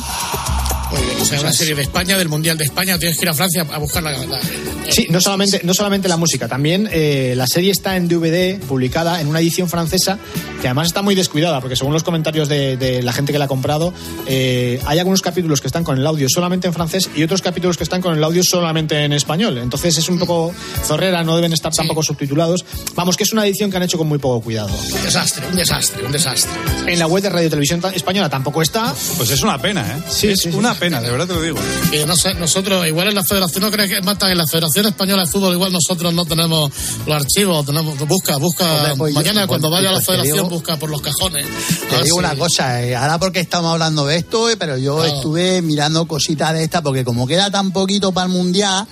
O sea, una serie de España, del Mundial de España, tienes que ir a Francia a buscar la, la- Sí, no solamente, no solamente la música, también eh, la serie está en DVD, publicada en una edición francesa, que además está muy descuidada, porque según los comentarios de, de la gente que la ha comprado, eh, hay algunos capítulos que están con el audio solamente en francés y otros capítulos que están con el audio solamente en español. Entonces es un poco zorrera, no deben estar tampoco subtitulados. Vamos, que es una edición que han hecho con muy poco cuidado. Un desastre, un desastre, un desastre. En la web de Radio Televisión Española tampoco está. Pues es una pena, ¿eh? Sí, es sí, sí. una pena, de verdad te lo digo. Que no sé, nosotros, igual en la Federación, ¿no crees que matan en la Federación Española de Fútbol? Igual nosotros no tenemos los archivos, tenemos, busca, busca. Hombre, pues yo- mañana cuando pues- vaya a la Federación, digo- busca por los cajones. Te digo si- una cosa, eh, ahora porque estamos hablando de esto, eh, pero yo Claro. estuve mirando cositas de estas, porque como queda tan poquito para el mundial,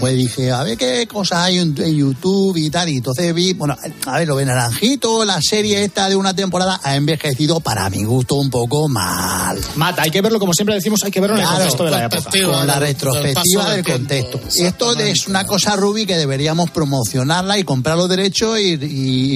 pues dije, a ver qué cosas hay en, en YouTube y tal. Y entonces vi, bueno, a ver, lo de Naranjito, la serie esta de una temporada ha envejecido para mi gusto un poco mal. Mata, hay que verlo, como siempre decimos, hay que verlo en el Claro, contexto de la época. con la retrospectiva del del contexto. Y esto es una cosa, Ruby, que deberíamos promocionarla y comprar los derechos y,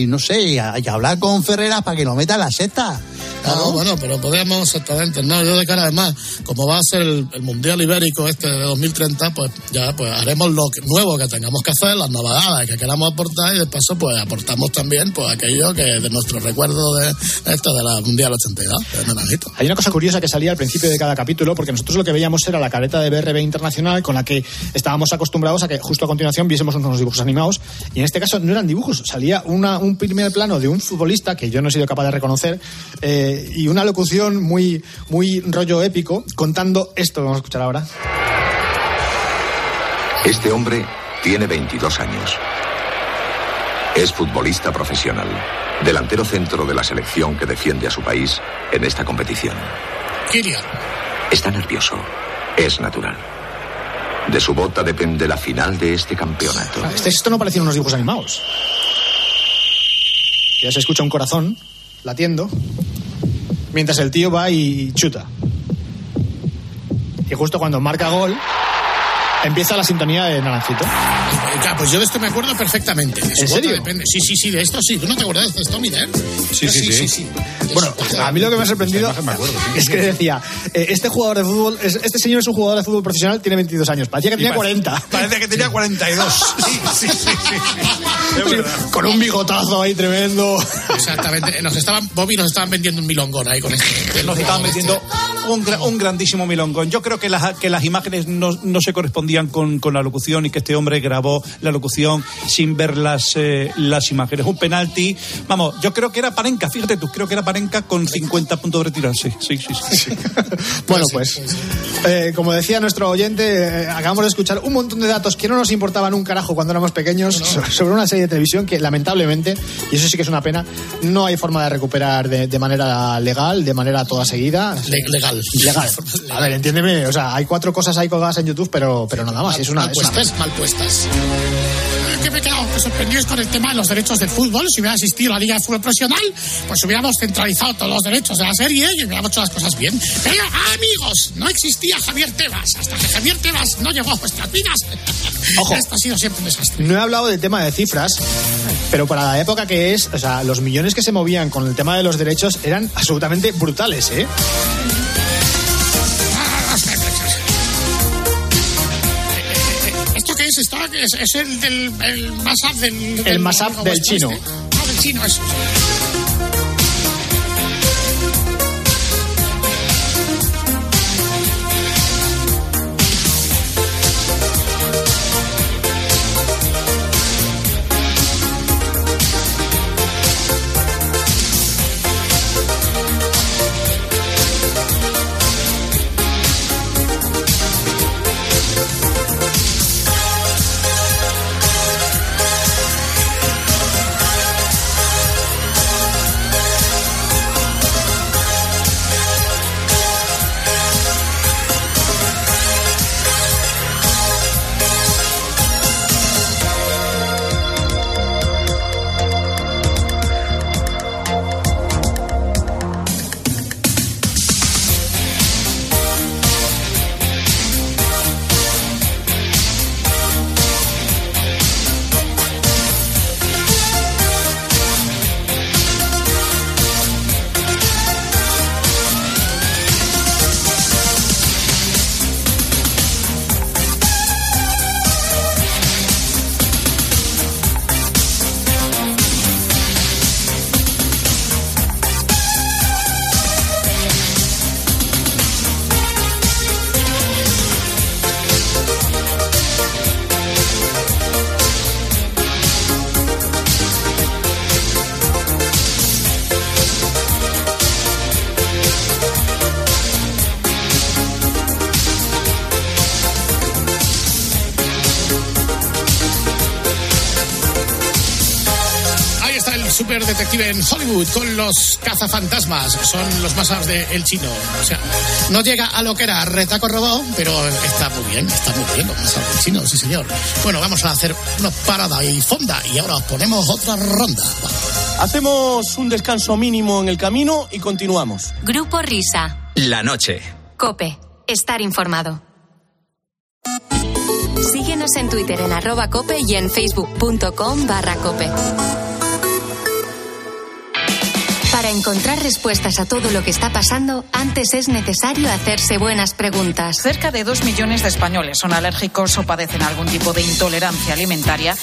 y, no sé, y, a- y hablar con Ferreras para que lo meta en la sexta. No, bueno, pero podemos exactamente, no, yo de cara además, como va a ser el, Mundial Ibérico este de 2030, pues ya pues haremos lo que- nuevo que tengamos que hacer, las novedades que queramos aportar y de paso pues aportamos también pues aquello que de nuestro recuerdo de esto de la Mundial 82, de. Hay una cosa curiosa que salía al principio de cada capítulo, porque nosotros lo que veíamos era la careta de BRB Internacional con la que estábamos acostumbrados a que justo a continuación viésemos unos dibujos animados. Y en este caso no eran dibujos, salía una, un primer plano de un futbolista que yo no he sido capaz de reconocer eh, y una locución muy, muy rollo épico contando esto que vamos a escuchar ahora. Este hombre tiene 22 años. Es futbolista profesional, delantero centro de la selección que defiende a su país en esta competición. Kirian. Está nervioso. Es natural. De su bota depende la final de este campeonato. Este- esto no parecían unos dibujos animados. Ya se escucha un corazón latiendo mientras el tío va y chuta. Y justo cuando marca gol, empieza la sintonía de Naranjito. Ya, pues yo de esto me acuerdo perfectamente. ¿En serio? depende. Sí, sí, sí, de esto sí. ¿Tú no te acuerdas de esto, Miguel? Sí, Yo sí, sí. Bueno, a mí lo que me ha sorprendido es que decía, eh, este jugador de fútbol, es- este señor es un jugador de fútbol profesional, tiene 22 años. Parecía que tenía Y parece- 40. Parece que tenía 42. Sí, sí, sí. sí. Con un bigotazo ahí tremendo. Exactamente. Nos estaban, Bobby nos estaban vendiendo un milongón ahí con este. Nos estaban metiendo un, gra- un grandísimo milongón. Yo creo que las, que las imágenes no, no se correspondían con, con la locución y que este hombre grabó la locución sin ver las, eh, las imágenes. Un penalti. Vamos, yo creo que era Parenca, fíjate tú, creo que era Parenca con 50 puntos de retirarse. Sí, sí, sí. sí. <laughs> Bueno, pues, eh, como decía nuestro oyente, eh, acabamos de escuchar un montón de datos que no nos importaban un carajo cuando éramos pequeños so- sobre una serie de televisión que lamentablemente, y eso sí que es una pena, no hay forma de recuperar de, de manera legal, de manera toda seguida. Le- legal. Legal. <laughs> A ver, entiéndeme, o sea, hay cuatro cosas ahí colgadas en YouTube, pero, pero nada más, es una... mal es una- puestas, mal puestas. Eh, Que me he quedado sorprendido es con el tema de los derechos del fútbol. Si hubiera existido la Liga de Fútbol Profesional, pues hubiéramos centralizado todos los derechos de la serie y hubiéramos hecho las cosas bien. Pero, amigos, no existía Javier Tebas. Hasta que Javier Tebas no llegó a vuestras vidas. <laughs> Ojo. Esto ha sido siempre un desastre. No he hablado del tema de cifras, pero para la época que es, o sea, los millones que se movían con el tema de los derechos eran absolutamente brutales, ¿eh? Es? ¿Esto es, el del el mashup del... El mashup ¿cómo del es chino. este? Ah, del chino, eso. Hollywood con los cazafantasmas. Son los más de El Chino. O sea, no llega a lo que era Retaco Robot, pero está muy bien, está muy bien los más del Chino, sí señor. Bueno, vamos a hacer una parada y fonda y ahora os ponemos otra ronda. Hacemos un descanso mínimo en el camino y continuamos. Grupo Risa. La noche. Cope. Estar informado. Síguenos en Twitter en arroba cope y en facebook.com barra cope. Para encontrar respuestas a todo lo que está pasando, antes es necesario hacerse buenas preguntas. Cerca de dos millones de españoles son alérgicos o padecen algún tipo de intolerancia alimentaria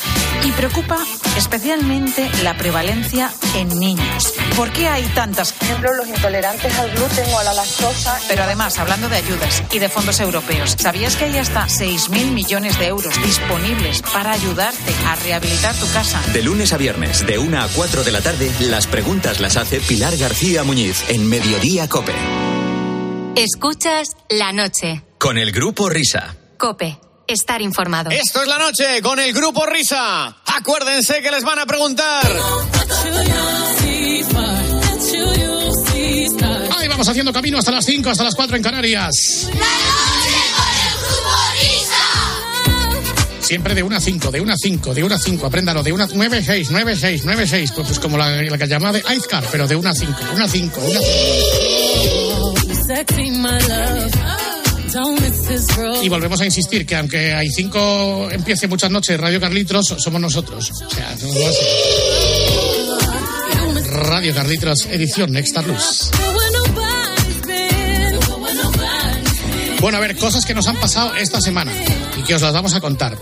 y preocupa especialmente la prevalencia en niños. ¿Por qué hay tantas? Por ejemplo, los intolerantes al gluten o a la lactosa. Pero además, hablando de ayudas y de fondos europeos, ¿sabías que hay hasta 6.000 millones de euros disponibles para ayudarte a rehabilitar tu casa? De lunes a viernes, de 1 a 4 de la tarde, las preguntas las hace Pilar García Muñiz en Mediodía Cope. Escuchas la noche. Con el grupo Risa. Cope. Estar informado. Esto es la noche con el grupo Risa. Acuérdense que les van a preguntar. Ahí vamos haciendo camino hasta las 5, hasta las 4 en Canarias. Siempre de 1 a 5, de 1 a 5, de 1 a 5. Apréndalo, de 1 a 9, 6, 9, 6, 9, 6. Pues, pues como la, la que llamaba de Ice Car, pero de 1 a 5, 1 a 5, 1 a 5. Y volvemos a insistir que aunque hay 5 empiece muchas noches Radio Carlitos, somos nosotros. O sea, no lo sé. Radio Carlitos, edición Next Luz. Bueno, a ver, cosas que nos han pasado esta semana y que os las vamos a contar.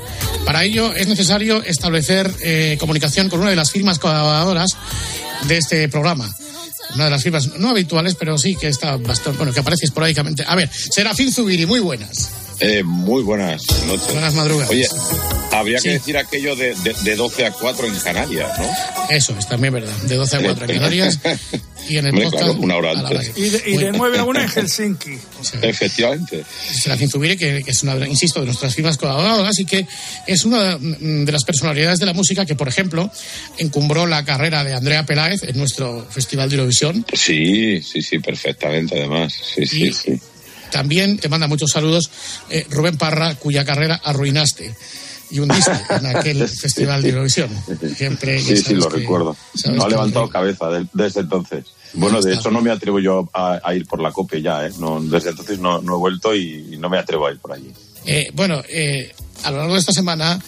Para ello es necesario establecer eh, comunicación con una de las firmas colaboradoras de este programa. Una de las firmas no habituales, pero sí que está bastante, bueno, que aparece esporádicamente. A ver, Serafín Zubiri, muy buenas. Eh, muy buenas noches. Buenas madrugadas. Oye, habría Sí. que decir aquello de, de, de 12 a 4 en Canarias, ¿no? Eso es también verdad. De 12 a 4 en Canarias y en el Hombre, podcast. claro, una hora antes. Y de, y de 9 a 1 en Helsinki. <laughs> Efectivamente. Serafín Zubiri, que, que es una, insisto, de nuestras firmas colaboradoras y que es una mm, de las personalidades de la música que, por ejemplo, encumbró la carrera de Andrea Peláez en nuestro Festival de Eurovisión. Sí, sí, sí, perfectamente, además. Sí, sí, Y- sí. También te manda muchos saludos eh, Rubén Parra, cuya carrera arruinaste y hundiste en aquel <laughs> Festival de Eurovisión. Siempre, Sí, sí, lo que- recuerdo. No ha que- levantado cabeza de- desde entonces. Bueno, de hecho no me atrevo yo a, a ir por la COPE ya, ¿eh? No, desde entonces no, no he vuelto y, y no me atrevo a ir por allí. Eh, bueno, eh, a lo largo de esta semana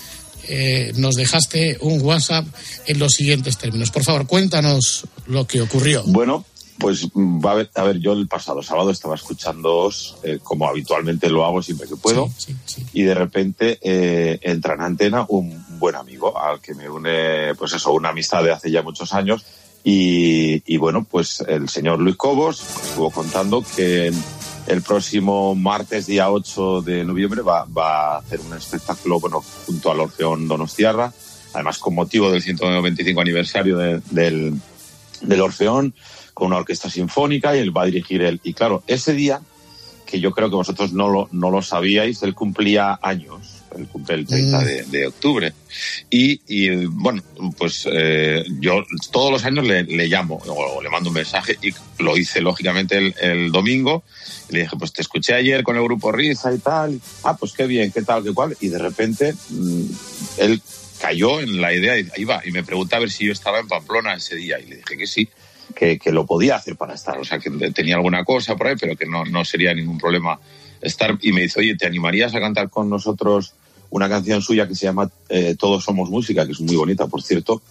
eh, nos dejaste un WhatsApp en los siguientes términos. Por favor, cuéntanos lo que ocurrió. Bueno, pues va a ver, a ver, yo el pasado sábado estaba escuchándoos, eh, como habitualmente lo hago siempre que puedo, y de repente eh, entra en antena un buen amigo al que me une, pues eso, una amistad de hace ya muchos años. Y, y bueno, pues el señor Luis Cobos estuvo contando que el próximo martes, día 8 de noviembre, va, va a hacer un espectáculo bueno, junto al Orfeón Donostiarra, además con motivo del 125 aniversario de- del, del Orfeón, con una orquesta sinfónica y él va a dirigir él. Y claro, ese día, que yo creo que vosotros no lo, no lo sabíais, él cumplía años, él cumple el 30 de, de octubre. Y, y, bueno, pues eh, yo todos los años le, le llamo o le mando un mensaje y lo hice lógicamente el, el domingo. Le dije, pues te escuché ayer con el grupo Risa y tal. Ah, pues qué bien, qué tal, qué cual. Y de repente mm, él cayó en la idea y ahí va. Y me pregunta a ver si yo estaba en Pamplona ese día. Y le dije que sí, que, que lo podía hacer para estar. O sea, que tenía alguna cosa por ahí, pero que no, no sería ningún problema estar. Y me dice, oye, ¿te animarías a cantar con nosotros una canción suya que se llama eh, Todos Somos Música, que es muy bonita, por cierto?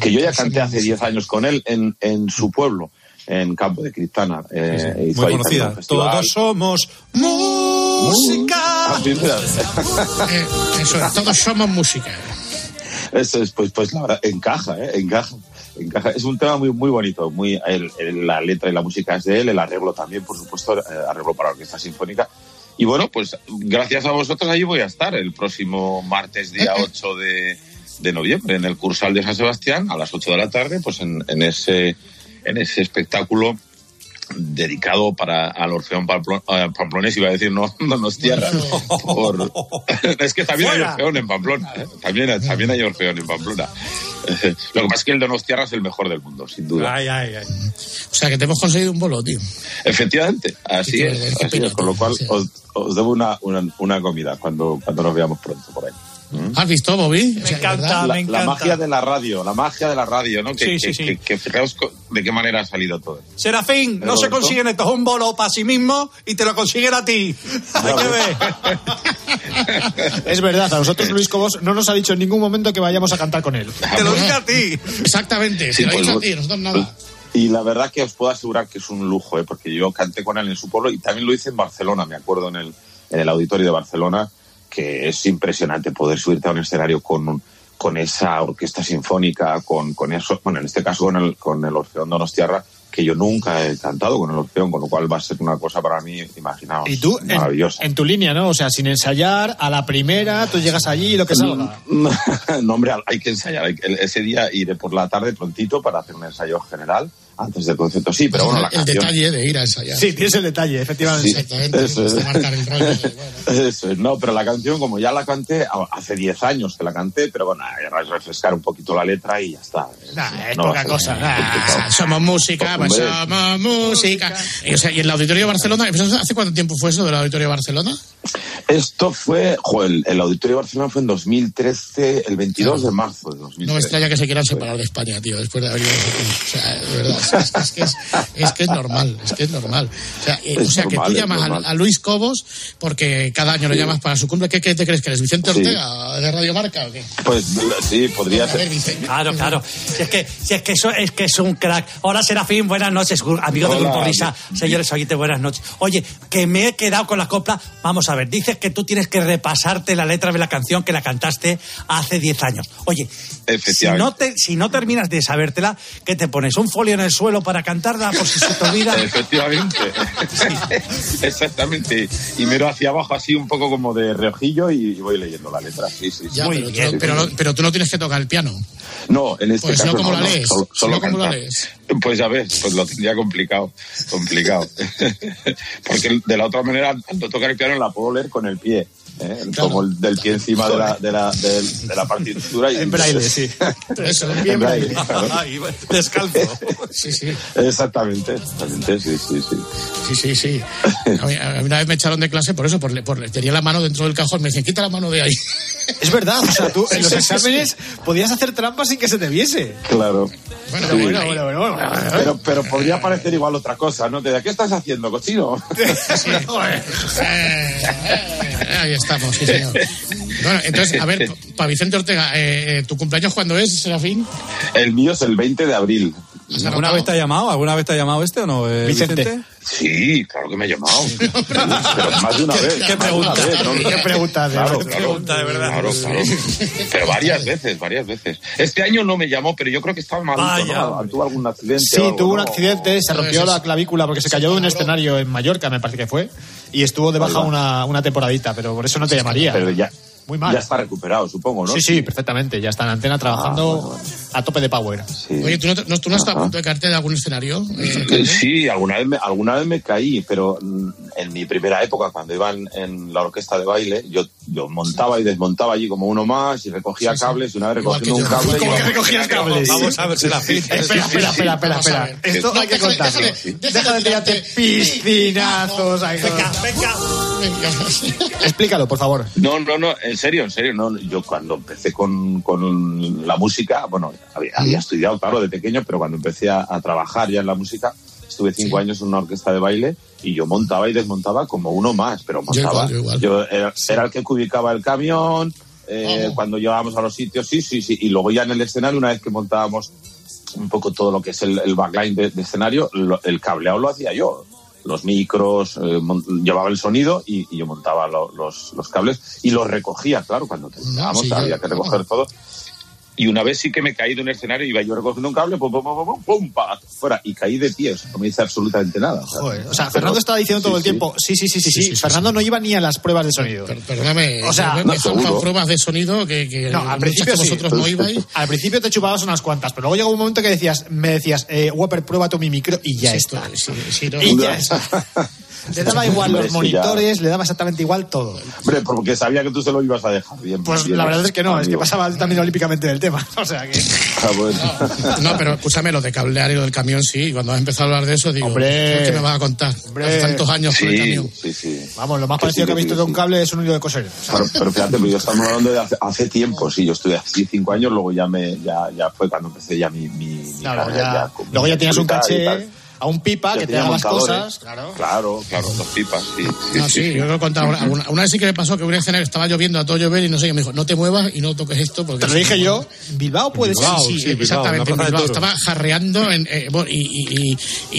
Que yo ya canté hace 10 años con él en, en su pueblo, en Campo de Criptana. Eh, hizo Muy conocida. Todos somos música. Ah, sí. Eh, eso es, todos somos música. Eso es, pues, pues la verdad, encaja, ¿eh? encaja, encaja. Es un tema muy, muy bonito. Muy, el- el- la letra y la música es de él, el arreglo también, por supuesto, eh, arreglo para orquesta sinfónica. Y bueno, pues gracias a vosotros allí voy a estar el próximo martes, día 8 de, de noviembre, en el Cursal de San Sebastián, a las 8 de la tarde, pues en, en ese, en ese espectáculo dedicado para al Orfeón Pamplo- eh, Pamplonés, iba a decir, no, <laughs> no nos tierra. Por... <laughs> es que también hay. Orfeón en Pamplona, ¿eh? también, también hay Orfeón en Pamplona. <laughs> Lo que pasa es que el Donostiarra es el mejor del mundo, sin duda. Ay, ay, ay. O sea, que te hemos conseguido un bolo, tío. Efectivamente, así es, así es, con lo cual os, os debo una, una, una comida cuando, cuando nos veamos pronto por ahí. ¿Has visto, Bobby? Me encanta, la, me la encanta. magia de la radio, la magia de la radio, ¿no? Que, Sí, sí, que- sí. que- que fijaos de qué manera ha salido todo. Serafín, no se consiguen estos un bolo para sí mismo y te lo consiguen a ti. <laughs> Hay que ver. <laughs> Es verdad, a nosotros Luis Cobos no nos ha dicho en ningún momento que vayamos a cantar con él. <laughs> Te lo dice a ti. Exactamente, Sí, te lo pues, dicho a pues, ti, nosotros nada. Y la verdad que os puedo asegurar que es un lujo, ¿eh? porque yo canté con él en su pueblo y también lo hice en Barcelona, me acuerdo, en el, en el auditorio de Barcelona, que es impresionante poder subirte a un escenario con, con esa orquesta sinfónica, con, con eso, bueno, en este caso con el, con el Orfeón Donostiarra, que yo nunca he cantado con el Orfeón, con lo cual va a ser una cosa para mí, imaginaos, Y tú, maravillosa. en tu línea, ¿no? O sea, sin ensayar, a la primera, tú llegas allí y lo que salga. <laughs> no, hombre, hay que ensayar. ese día iré por la tarde prontito para hacer un ensayo general antes del concierto. Sí, pero bueno, la el canción... detalle de ir a ensayar. Sí, tienes el detalle, efectivamente. Sí, Exactamente, eso es. de marcar el rollo. de, bueno. <laughs> Eso es, no, pero la canción, como ya la canté, hace 10 años que la canté, pero bueno, era refrescar un poquito la letra y ya está. Nah, es No poca cosa. nah, somos música, pues somos música. Y, o sea, y el Auditorio de Barcelona, ¿hace cuánto tiempo fue eso del Auditorio de Barcelona? Esto fue, joder, el, el Auditorio de Barcelona fue en 2013, el 22 de marzo de 2013. No me extraña que se quieran separar de España, tío, después de haber ido. O sea, de verdad, es, es que es, es que es normal, es que es normal. O sea, eh, Es o sea que normal, tú es llamas a, a Luis Cobos porque cada año lo llamas para su cumple. ¿Qué, qué te crees que eres? ¿Vicente Sí. Ortega de Radio Marca o qué? Pues sí, podría A ver, ser. Vicente. Claro, claro. Si es que, si es, que eso, es que es un crack. Hola, Serafín, buenas noches. Amigo del Hola. Grupo Risa, señores oyentes, buenas noches. Oye, que me he quedado con la copla. Vamos a ver, dices que tú tienes que repasarte la letra de la canción que la cantaste hace 10 años. Oye, si no, te, si no terminas de sabértela, ¿qué te pones? ¿Un folio en el suelo para cantarla por si se te olvida? <laughs> Efectivamente. Exactamente. Y miro hacia abajo así un poco como de reojillo y voy leyendo la letra. Sí, sí. sí. Ya, pero, tú, no- pero, pero tú no tienes que tocar el piano. No, en este Pues caso no, ¿cómo no, la no, lees? solo, Si solo no, ¿cómo la lees? Pues ya ves, pues lo tendría complicado, complicado. <laughs> Porque de la otra manera, tanto tocar el piano la puedo leer con el pie. ¿eh? Como el del pie encima de la, de la, de la partitura. Y, En braille, sí. Eso, <laughs> En braille, claro. Ay, descalzo. <laughs> Sí, sí. Exactamente, exactamente, sí, sí, sí. Sí, sí, sí. A mí, a mí una vez me echaron de clase por eso, por, por tenía la mano dentro del cajón. Me decían, quita la mano de ahí. Es verdad, o sea, tú en los Sí, sí, sí, exámenes podías hacer trampas sin que se te viese. Claro. Bueno, Sí. bueno, Bueno, bueno, bueno. Pero, pero podría parecer igual otra cosa, ¿no? ¿De qué estás haciendo, cochino? <laughs> Joder. Eh, eh, ahí estamos, sí, señor. Bueno, entonces, a ver, para Vicente Ortega, eh, eh, ¿tu cumpleaños cuándo es, Serafín? El mío es el 20 de abril. ¿Alguna vez te ha llamado? ¿Alguna vez te ha llamado este o no, eh, Vicente. Vicente? Sí, claro que me ha llamado. Pero más de una <laughs> vez. qué pregunta, vez, ¿no? Qué pregunta de Claro, claro, pregunta, de verdad. Claro, claro. Pero varias veces, varias veces. Este año no me llamó, pero yo creo que estaba Vaya, ¿no? Tuvo algún accidente. Sí, algo, tuvo un accidente, se rompió la clavícula porque se cayó de un escenario en Mallorca, me parece que fue, y estuvo de baja una, una temporadita, pero por eso no te llamaría. Pero ya, Muy mal. ya está recuperado, supongo, ¿no? Sí, sí, perfectamente. Ya está en antena trabajando Ah, bueno, bueno. a tope de power. Sí. Oye, ¿tú no, no- tú no estás a punto de caerte de algún escenario? Eh, Eh, Sí, alguna vez, me, alguna vez me caí, pero mm, en mi primera época, cuando iba en, en la orquesta de baile, yo, yo montaba y desmontaba allí como uno más y recogía Sí, sí. cables y una vez recogiendo un cable... ¿Cómo que recogías cables? Vamos a ver, Serafín. Espera, espera, espera, espera, espera. ver. Esto No, hay que contarlo. déjale, de tirarte piscinazos. Venga, venga. venga. Explícalo, por favor. No, no, no, en serio, en serio, no. Yo cuando empecé con, con la música, bueno, había, había estudiado, claro, de pequeño, pero cuando empecé a, a trabajar ya en la música, estuve cinco Sí. años en una orquesta de baile y yo montaba y desmontaba como uno más, pero Yo montaba. igual, yo igual. era, era el que ubicaba el camión, eh, cuando llegábamos a los sitios, sí, sí, sí. Y luego ya en el escenario, una vez que montábamos un poco todo lo que es el, el backline de, de escenario, lo- el cableado lo hacía yo. Los micros, eh, llevaba el sonido y, y yo montaba lo- los, los cables y los recogía, claro, cuando terminábamos sí, yo- había que recoger todo. Y una vez sí que me caí de un escenario, iba yo recogiendo un cable, pum, pum, pum, pum, pum, pum, pa, fuera, y caí de pie, o sea, no me hice absolutamente nada. O sea, Joder, o sea, Fernando estaba diciendo todo sí, el tiempo, sí, sí, sí, sí, Sí, sí. sí, sí, Fernando no iba ni a las pruebas de sonido. Per- Perdóname, O sea, no, seguro. pruebas de sonido que, que No, al principio vosotros no ibais. Al principio te chupabas unas cuantas, pero luego llegó un momento que decías, me decías, eh, Whopper, prueba tu mi micro y ya Sí, está. esto- sí, sí, no. Y ya está. <laughs> Le daba <laughs> igual los monitores, le daba exactamente igual todo. Hombre, porque sabía que tú se lo ibas a dejar bien. Pues bien, la verdad es que no, es que pasaba también olímpicamente del tema. <laughs> O sea que. Ah, bueno. <laughs> No, pero escúchame, lo de cablear y lo del camión, sí. Cuando has empezado a hablar de eso, digo, Hombre. ¿qué me vas a contar? Hombre. Hace tantos años con el camión. sí, sí. Vamos, lo más Que parecido sí, que he visto sí, de un sí. cable es un hilo de coser. O sea, Pero, pero fíjate, pero yo estamos hablando de hace, hace tiempo, sí, yo estuve así cinco años, luego ya me, ya, ya fue cuando empecé ya mi, mi, mi claro, carrera ya- luego ya tienes un caché tal. A un pipa Ya que te tenía haga las cosas. Claro. Claro, claro, los pipas, sí. sí, No, sí, sí, sí. yo creo que una, una, una vez sí que me pasó que un escenario estaba lloviendo a todo llover y no sé, y me dijo, no te muevas y no toques esto porque... Te lo dije yo, Bilbao puede ser. Sí, sí, sí, Bilbao, exactamente. Bilbao. Estaba jarreando en, eh, y, y, y,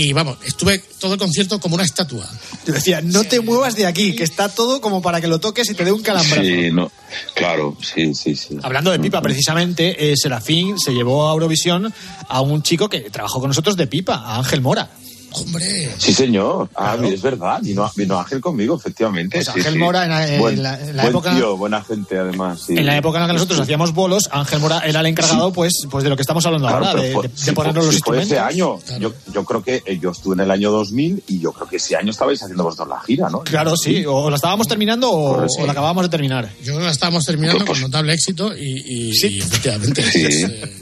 y, vamos, estuve todo el concierto como una estatua. Te decía, no te muevas de aquí, que está todo como para que lo toques y te dé un calambrazo. Sí, no, claro, sí, sí, sí. Hablando de pipa, precisamente, eh, Serafín se llevó a Eurovisión a un chico que trabajó con nosotros de pipa, a Ángel Mora. Hombre, Sí, señor. Ah, mira, es verdad. Vino, vino Ángel conmigo, efectivamente. Pues sí, Ángel sí. Mora en la- en Buen- la- en la buen época- tío, buena gente, además. sí. En la época en la que nosotros hacíamos bolos, Ángel Mora era el encargado, pues, pues de lo que estamos hablando Claro, ahora, de, fue- de- de ponernos los si fue instrumentos. ese año, yo, yo creo que eh, yo estuve en el año 2000 y yo creo que ese año estabais haciendo vosotros la gira, ¿no? Claro, sí, o la estábamos terminando o, la acabábamos de terminar. yo creo que la estábamos terminando Pues- con notable éxito y, y, Sí. y efectivamente. Sí. es, eh,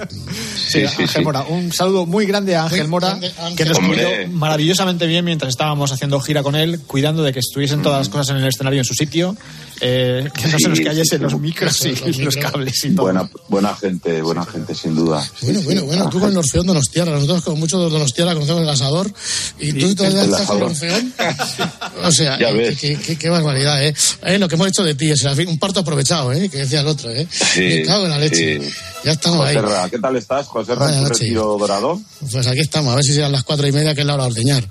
Sí, Sí, sí, Ángel sí. Mora. Un saludo muy grande a Ángel Muy Mora, grande, Ángel. que nos Hombre. Maravillosamente bien mientras estábamos haciendo gira con él, cuidando de que estuviesen todas las cosas en el escenario en su sitio, eh, que no se nos cayesen sí, los sí. micros y los, cables y todo. Buena, buena gente, buena gente, sin duda. Sí, Bueno, sí. bueno, bueno, tú con el Orfeón Donostiarra, nosotros con muchos de Donostiarra conocemos el asador y tú todavía el estás con el asador. Orfeón. <laughs> O sea, Ya eh, ves. qué, qué- qué barbaridad, ¿eh? Eh, Lo que hemos hecho de ti es un parto aprovechado, ¿eh? Que decía el otro, ¿eh? Sí, Me cago en la leche. sí. Ya estamos ahí. Joserra, ¿qué tal estás, José ¿En tu retiro dorado? Pues aquí estamos, a ver si serán las cuatro y media, que es la hora de ordeñar.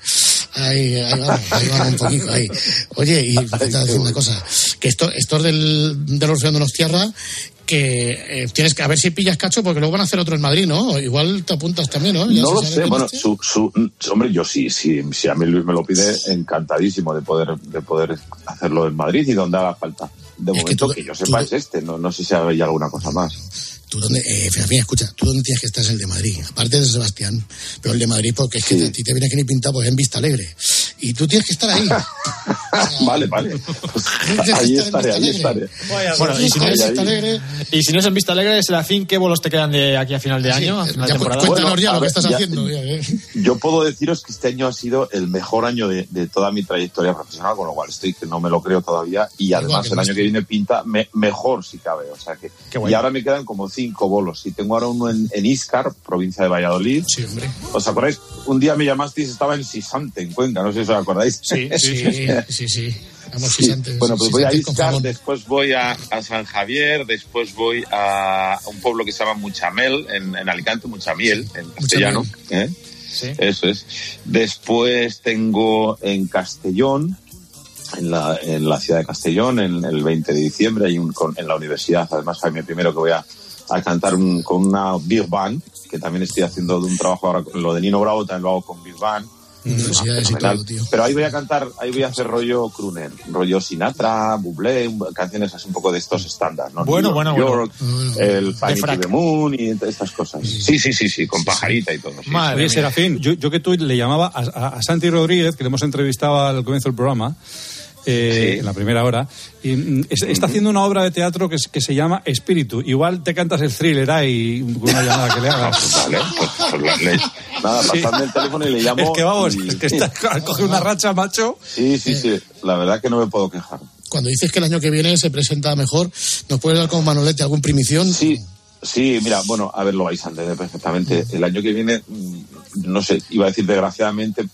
Ahí, ahí vamos, <laughs> ahí vamos un poquito, ahí. Oye, y te voy a decir una cosa, que esto, esto es del, del Orfeón de los Tierra, que eh, tienes que a ver si pillas cacho, porque luego van a hacer otro en Madrid, ¿no? Igual te apuntas también, ¿no? No lo sé, bueno, este- su, su, hombre, yo sí, sí, si a mí Luis me lo pide, encantadísimo de poder, de poder hacerlo en Madrid y donde haga falta. De momento que, yo sepa es este, no, no sé si hay alguna cosa más. Tú dónde, eh, escucha, tú dónde tienes que estar es el de Madrid, aparte de Sebastián, pero el de Madrid porque es que a ti te viene aquí ni pintado pues en Vista Alegre. Y tú tienes que estar ahí. <laughs> vale, vale. Pues ahí estaré, ahí estaré. Bueno, y si, no es, ahí. y si no es en Vista Alegre, fin, ¿qué bolos te quedan de aquí a final de año? a final de Ya, cu- temporada? cuéntanos ya a lo que estás ya- haciendo. ya, eh. Yo puedo deciros que este año ha sido el mejor año de, de toda mi trayectoria profesional, con lo cual estoy que no me lo creo todavía. Y además que el año que viene pinta me- mejor si cabe. O sea que y ahora me quedan como cinco bolos. Y tengo ahora uno en, en Iscar, provincia de Valladolid. Sí, hombre. ¿Os acordáis? Un día me llamasteis, estaba en Sisante, en Cuenca, no sé si os acordáis. Sí, sí, sí, sí. Vamos, Sí. Bueno, pues voy a Iscar, después voy a, a San Javier, después voy a un pueblo que se llama Muchamel, en, en Alicante, Muchamiel, en castellano. ¿eh? Eso es. Después tengo en Castellón, en la, en la ciudad de Castellón, en el 20 de diciembre, hay un, en la universidad, además, Jaime, primero que voy a, a cantar un- con una Big Band, que también estoy haciendo de un trabajo ahora, con lo de Nino Bravo también lo hago con Big Band. Universidades y todo, tío. Pero ahí voy a cantar, ahí voy a hacer rollo crooner, rollo Sinatra, Bublé, canciones así un poco de estos estándares, ¿no? Bueno, New bueno, York, bueno. el to frac. the Moon y estas cosas. Sí, sí, sí, sí, con pajarita y todo. sí. Oye, Serafín, yo, yo que tú le llamaba a, a- a Santi Rodríguez, que le hemos entrevistado al comienzo del programa, eh, en la primera hora, y mm, es- está haciendo una obra de teatro que, es- que se llama Espíritu. Igual te cantas el thriller ahí con una llamada que le hagas. Vale, pues, pues la- le- nada, Sí. pasadme el teléfono y le llamo. Es que vamos, y- es que está, coge una racha, macho. Sí, sí, sí, la verdad que no me puedo quejar. Cuando dices que el año que viene se presenta mejor, ¿nos puedes dar como Manolete algún primición? Sí, sí, mira, bueno, a ver, lo vais a entender perfectamente. El año que viene, mm, no sé, iba a decir desgraciadamente,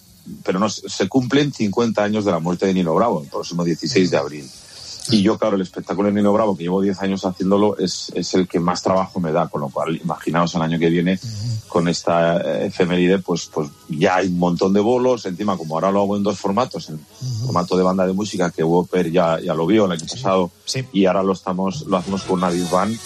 pero no, se cumplen 50 años de la muerte de Nino Bravo, el próximo 16 de abril. Y yo, claro, el espectáculo de Nino Bravo, que llevo 10 años haciéndolo, es, es el que más trabajo me da, con lo cual, imaginaos el año que viene, con esta eh, efeméride, pues, pues ya hay un montón de bolos, encima, como ahora lo hago en dos formatos, en formato de banda de música, que Whopper ya, ya lo vio el año pasado, y ahora lo estamos, lo hacemos con una big band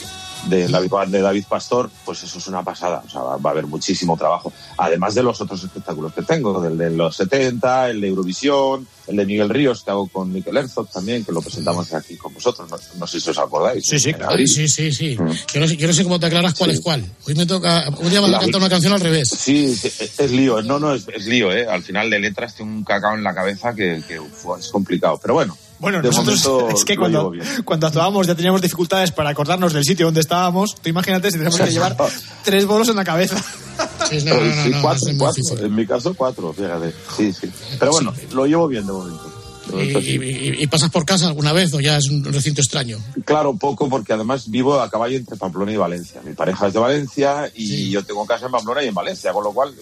de band de David Pastor, pues eso es una pasada, o sea, va, va a haber muchísimo trabajo, además de los otros espectáculos que tengo, del de los 70, el de Eurovisión, el de Miguel Ríos, que hago con Miquel Herzog también, que lo presentamos aquí con vosotros, no, no sé si os acordáis. Sí, sí, claro. Sí, sí, sí. Yo no sé, yo no sé cómo te aclaras cuál es cuál. Hoy me toca, un día vas a cantar una canción al revés. Sí, sí, es lío, no, no, es, es lío, ¿eh? Al final de letras tengo un cacao en la cabeza que, que uf, es complicado, pero bueno. Bueno, de nosotros momento <laughs> es que cuando, cuando actuábamos ya teníamos dificultades para acordarnos del sitio donde estábamos. Tú imagínate si tenemos que llevar <laughs> tres bolos en la cabeza. Sí, Sí, cuatro, cuatro, en mi caso cuatro, fíjate. Sí, sí. Pero bueno, lo llevo bien de momento. Y, pasas por casa alguna vez o ya es un recinto extraño? Claro, poco, porque además vivo a caballo entre Pamplona y Valencia. Mi pareja es de Valencia y yo tengo casa en Pamplona y en Valencia, con lo cual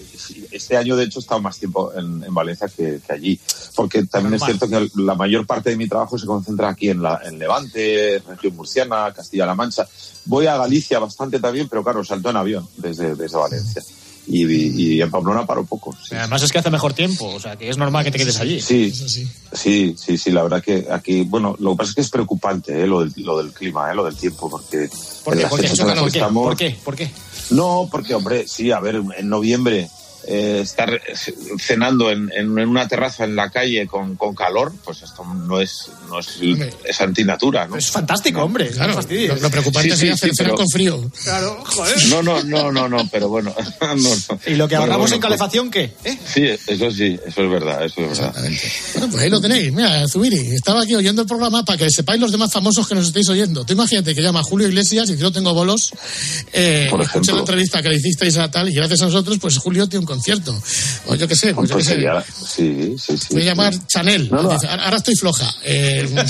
este año de hecho he estado más tiempo en, en Valencia que, que allí. Porque también es cierto que la mayor parte de mi trabajo se concentra aquí en, la, en Levante, región murciana, Castilla-La Mancha. Voy a Galicia bastante también, pero claro, salto en avión desde, desde Valencia. Y, y en Pamplona paro poco. sí. Además es que hace mejor tiempo, o sea que es normal que te quedes allí. Sí, sí, sí, sí, la verdad que aquí, bueno, lo que pasa es que es preocupante eh, lo, del, lo del clima, eh, lo del tiempo, porque ¿Por qué? ¿Por qué? ¿Por qué? No, porque, hombre, sí, a ver, en noviembre eh, estar cenando en, en- en una terraza en la calle con, con calor, pues esto no es, no es, es antinatura, ¿no? Es fantástico, hombre. Claro, no lo, lo preocupante Sí, sería sí, sí, hacer cenar pero- con frío. Claro, joder. No, no, no, no, no, pero bueno. <laughs> no, no. ¿Y lo que Bueno, ahorramos bueno, en calefacción qué? pues, Sí, eso sí, eso es verdad, eso es verdad. Bueno, pues ahí lo tenéis. Mira, Zubiri, estaba aquí oyendo el programa para que sepáis los demás famosos que nos estáis oyendo. Tú imagínate que llama Julio Iglesias y no tengo bolos, eh, Por ejemplo. la entrevista que le hicisteis a tal y gracias a nosotros, pues Julio tiene un concierto. O yo qué sé, pues yo sé. sí, sí, sí. Voy a llamar Chanel. No, no. Dice, ahora estoy floja. Eh, <laughs>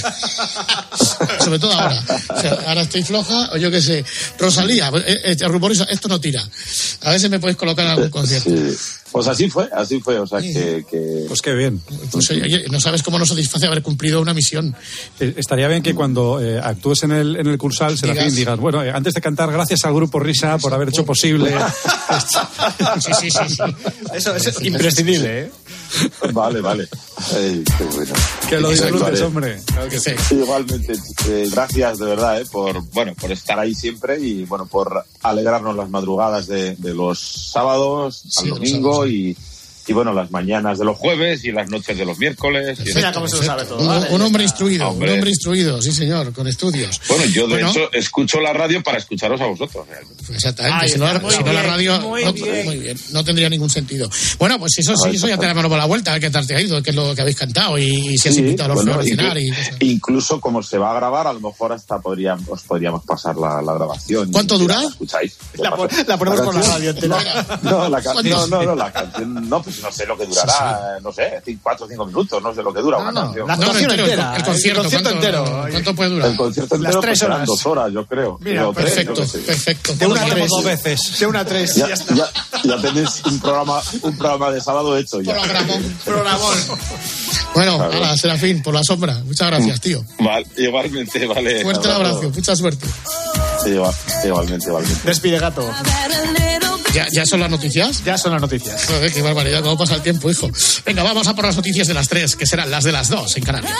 sobre todo ahora. O sea, ahora estoy floja, o yo qué sé. Rosalía, eh, eh, rumoriza, esto no tira. A si me puedes colocar en algún concierto. Sí. Pues así fue, así fue. O sea que. que... Pues qué bien. Pues, oye, no sabes cómo nos satisface haber cumplido una misión. Eh, Estaría bien que cuando eh, actúes en el, en el Cursal, Serafín, Digas. digas, bueno, eh, antes de cantar, gracias al Grupo Risa por haber hecho posible. <laughs> Sí, sí, sí. sí. <laughs> Eso es imprescindible, ¿eh? Vale, vale. Ay, qué bueno. Que lo Eso disfrutes, hombre. Claro que sí. Igualmente. Eh, gracias de verdad eh, por bueno por estar ahí siempre y bueno por alegrarnos las madrugadas de, de los sábados Sí, al domingo y, y bueno las mañanas de los jueves y las noches de los miércoles. y- Mira cómo se lo sabe todo. Un, ¿vale? un hombre instruido, Hombre. un hombre instruido, sí señor, con estudios. Bueno, yo de Bueno. hecho escucho la radio para escucharos a vosotros. realmente. Exactamente, Ahí si no, si no la radio muy no, bien. muy bien, no tendría ningún sentido. Bueno, pues eso sí, eso ya te la la vuelta, a ver qué tal te ha ido, qué es lo que habéis cantado y, si has Sí, invitado a los bueno, a cenar y incluso como se va a grabar, a lo mejor hasta podríamos, os podríamos pasar la, la grabación. y- ¿Cuánto y dura? La escucháis. La, la ponemos por la radio entera. <laughs> No, la canción, ¿Cuánto? no, no, no, la canción, no, pues no sé lo que durará, no sé, cinco- cuatro o cinco minutos, no sé lo que dura No, una no, canción. la No, no, actuación entero, el- entera, el, concierto, el concierto ¿cuánto, entero. ¿cuánto puede durar? El concierto Las entero tres pues, serán horas. dos horas, yo creo. Mira, tres, Perfecto, yo perfecto. De una tres. dos veces. De una a tres. Ya, Ya está. ya, ya tenéis un programa, un programa de sábado hecho ya. Programón. Programón. <laughs> Bueno, Claro. ala, Serafín, por la sombra. Muchas gracias, tío. Vale, igualmente, vale. Fuerte abrazo, mucha suerte. Igual- igualmente, igualmente. Despide, gato. ¿Ya, ¿Ya son las noticias? Ya son las noticias. Joder, qué barbaridad, cómo pasa el tiempo, hijo. Venga, vamos a por las noticias de las tres, que serán las de las dos en Canarias.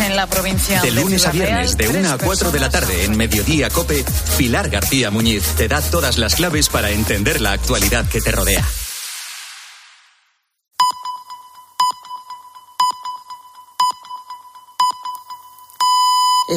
En la provincia De lunes a Ciudad Real. viernes, de Tres 1 a 4 de la tarde, en Mediodía Cope, Pilar García Muñiz te da todas las claves para entender la actualidad que te rodea.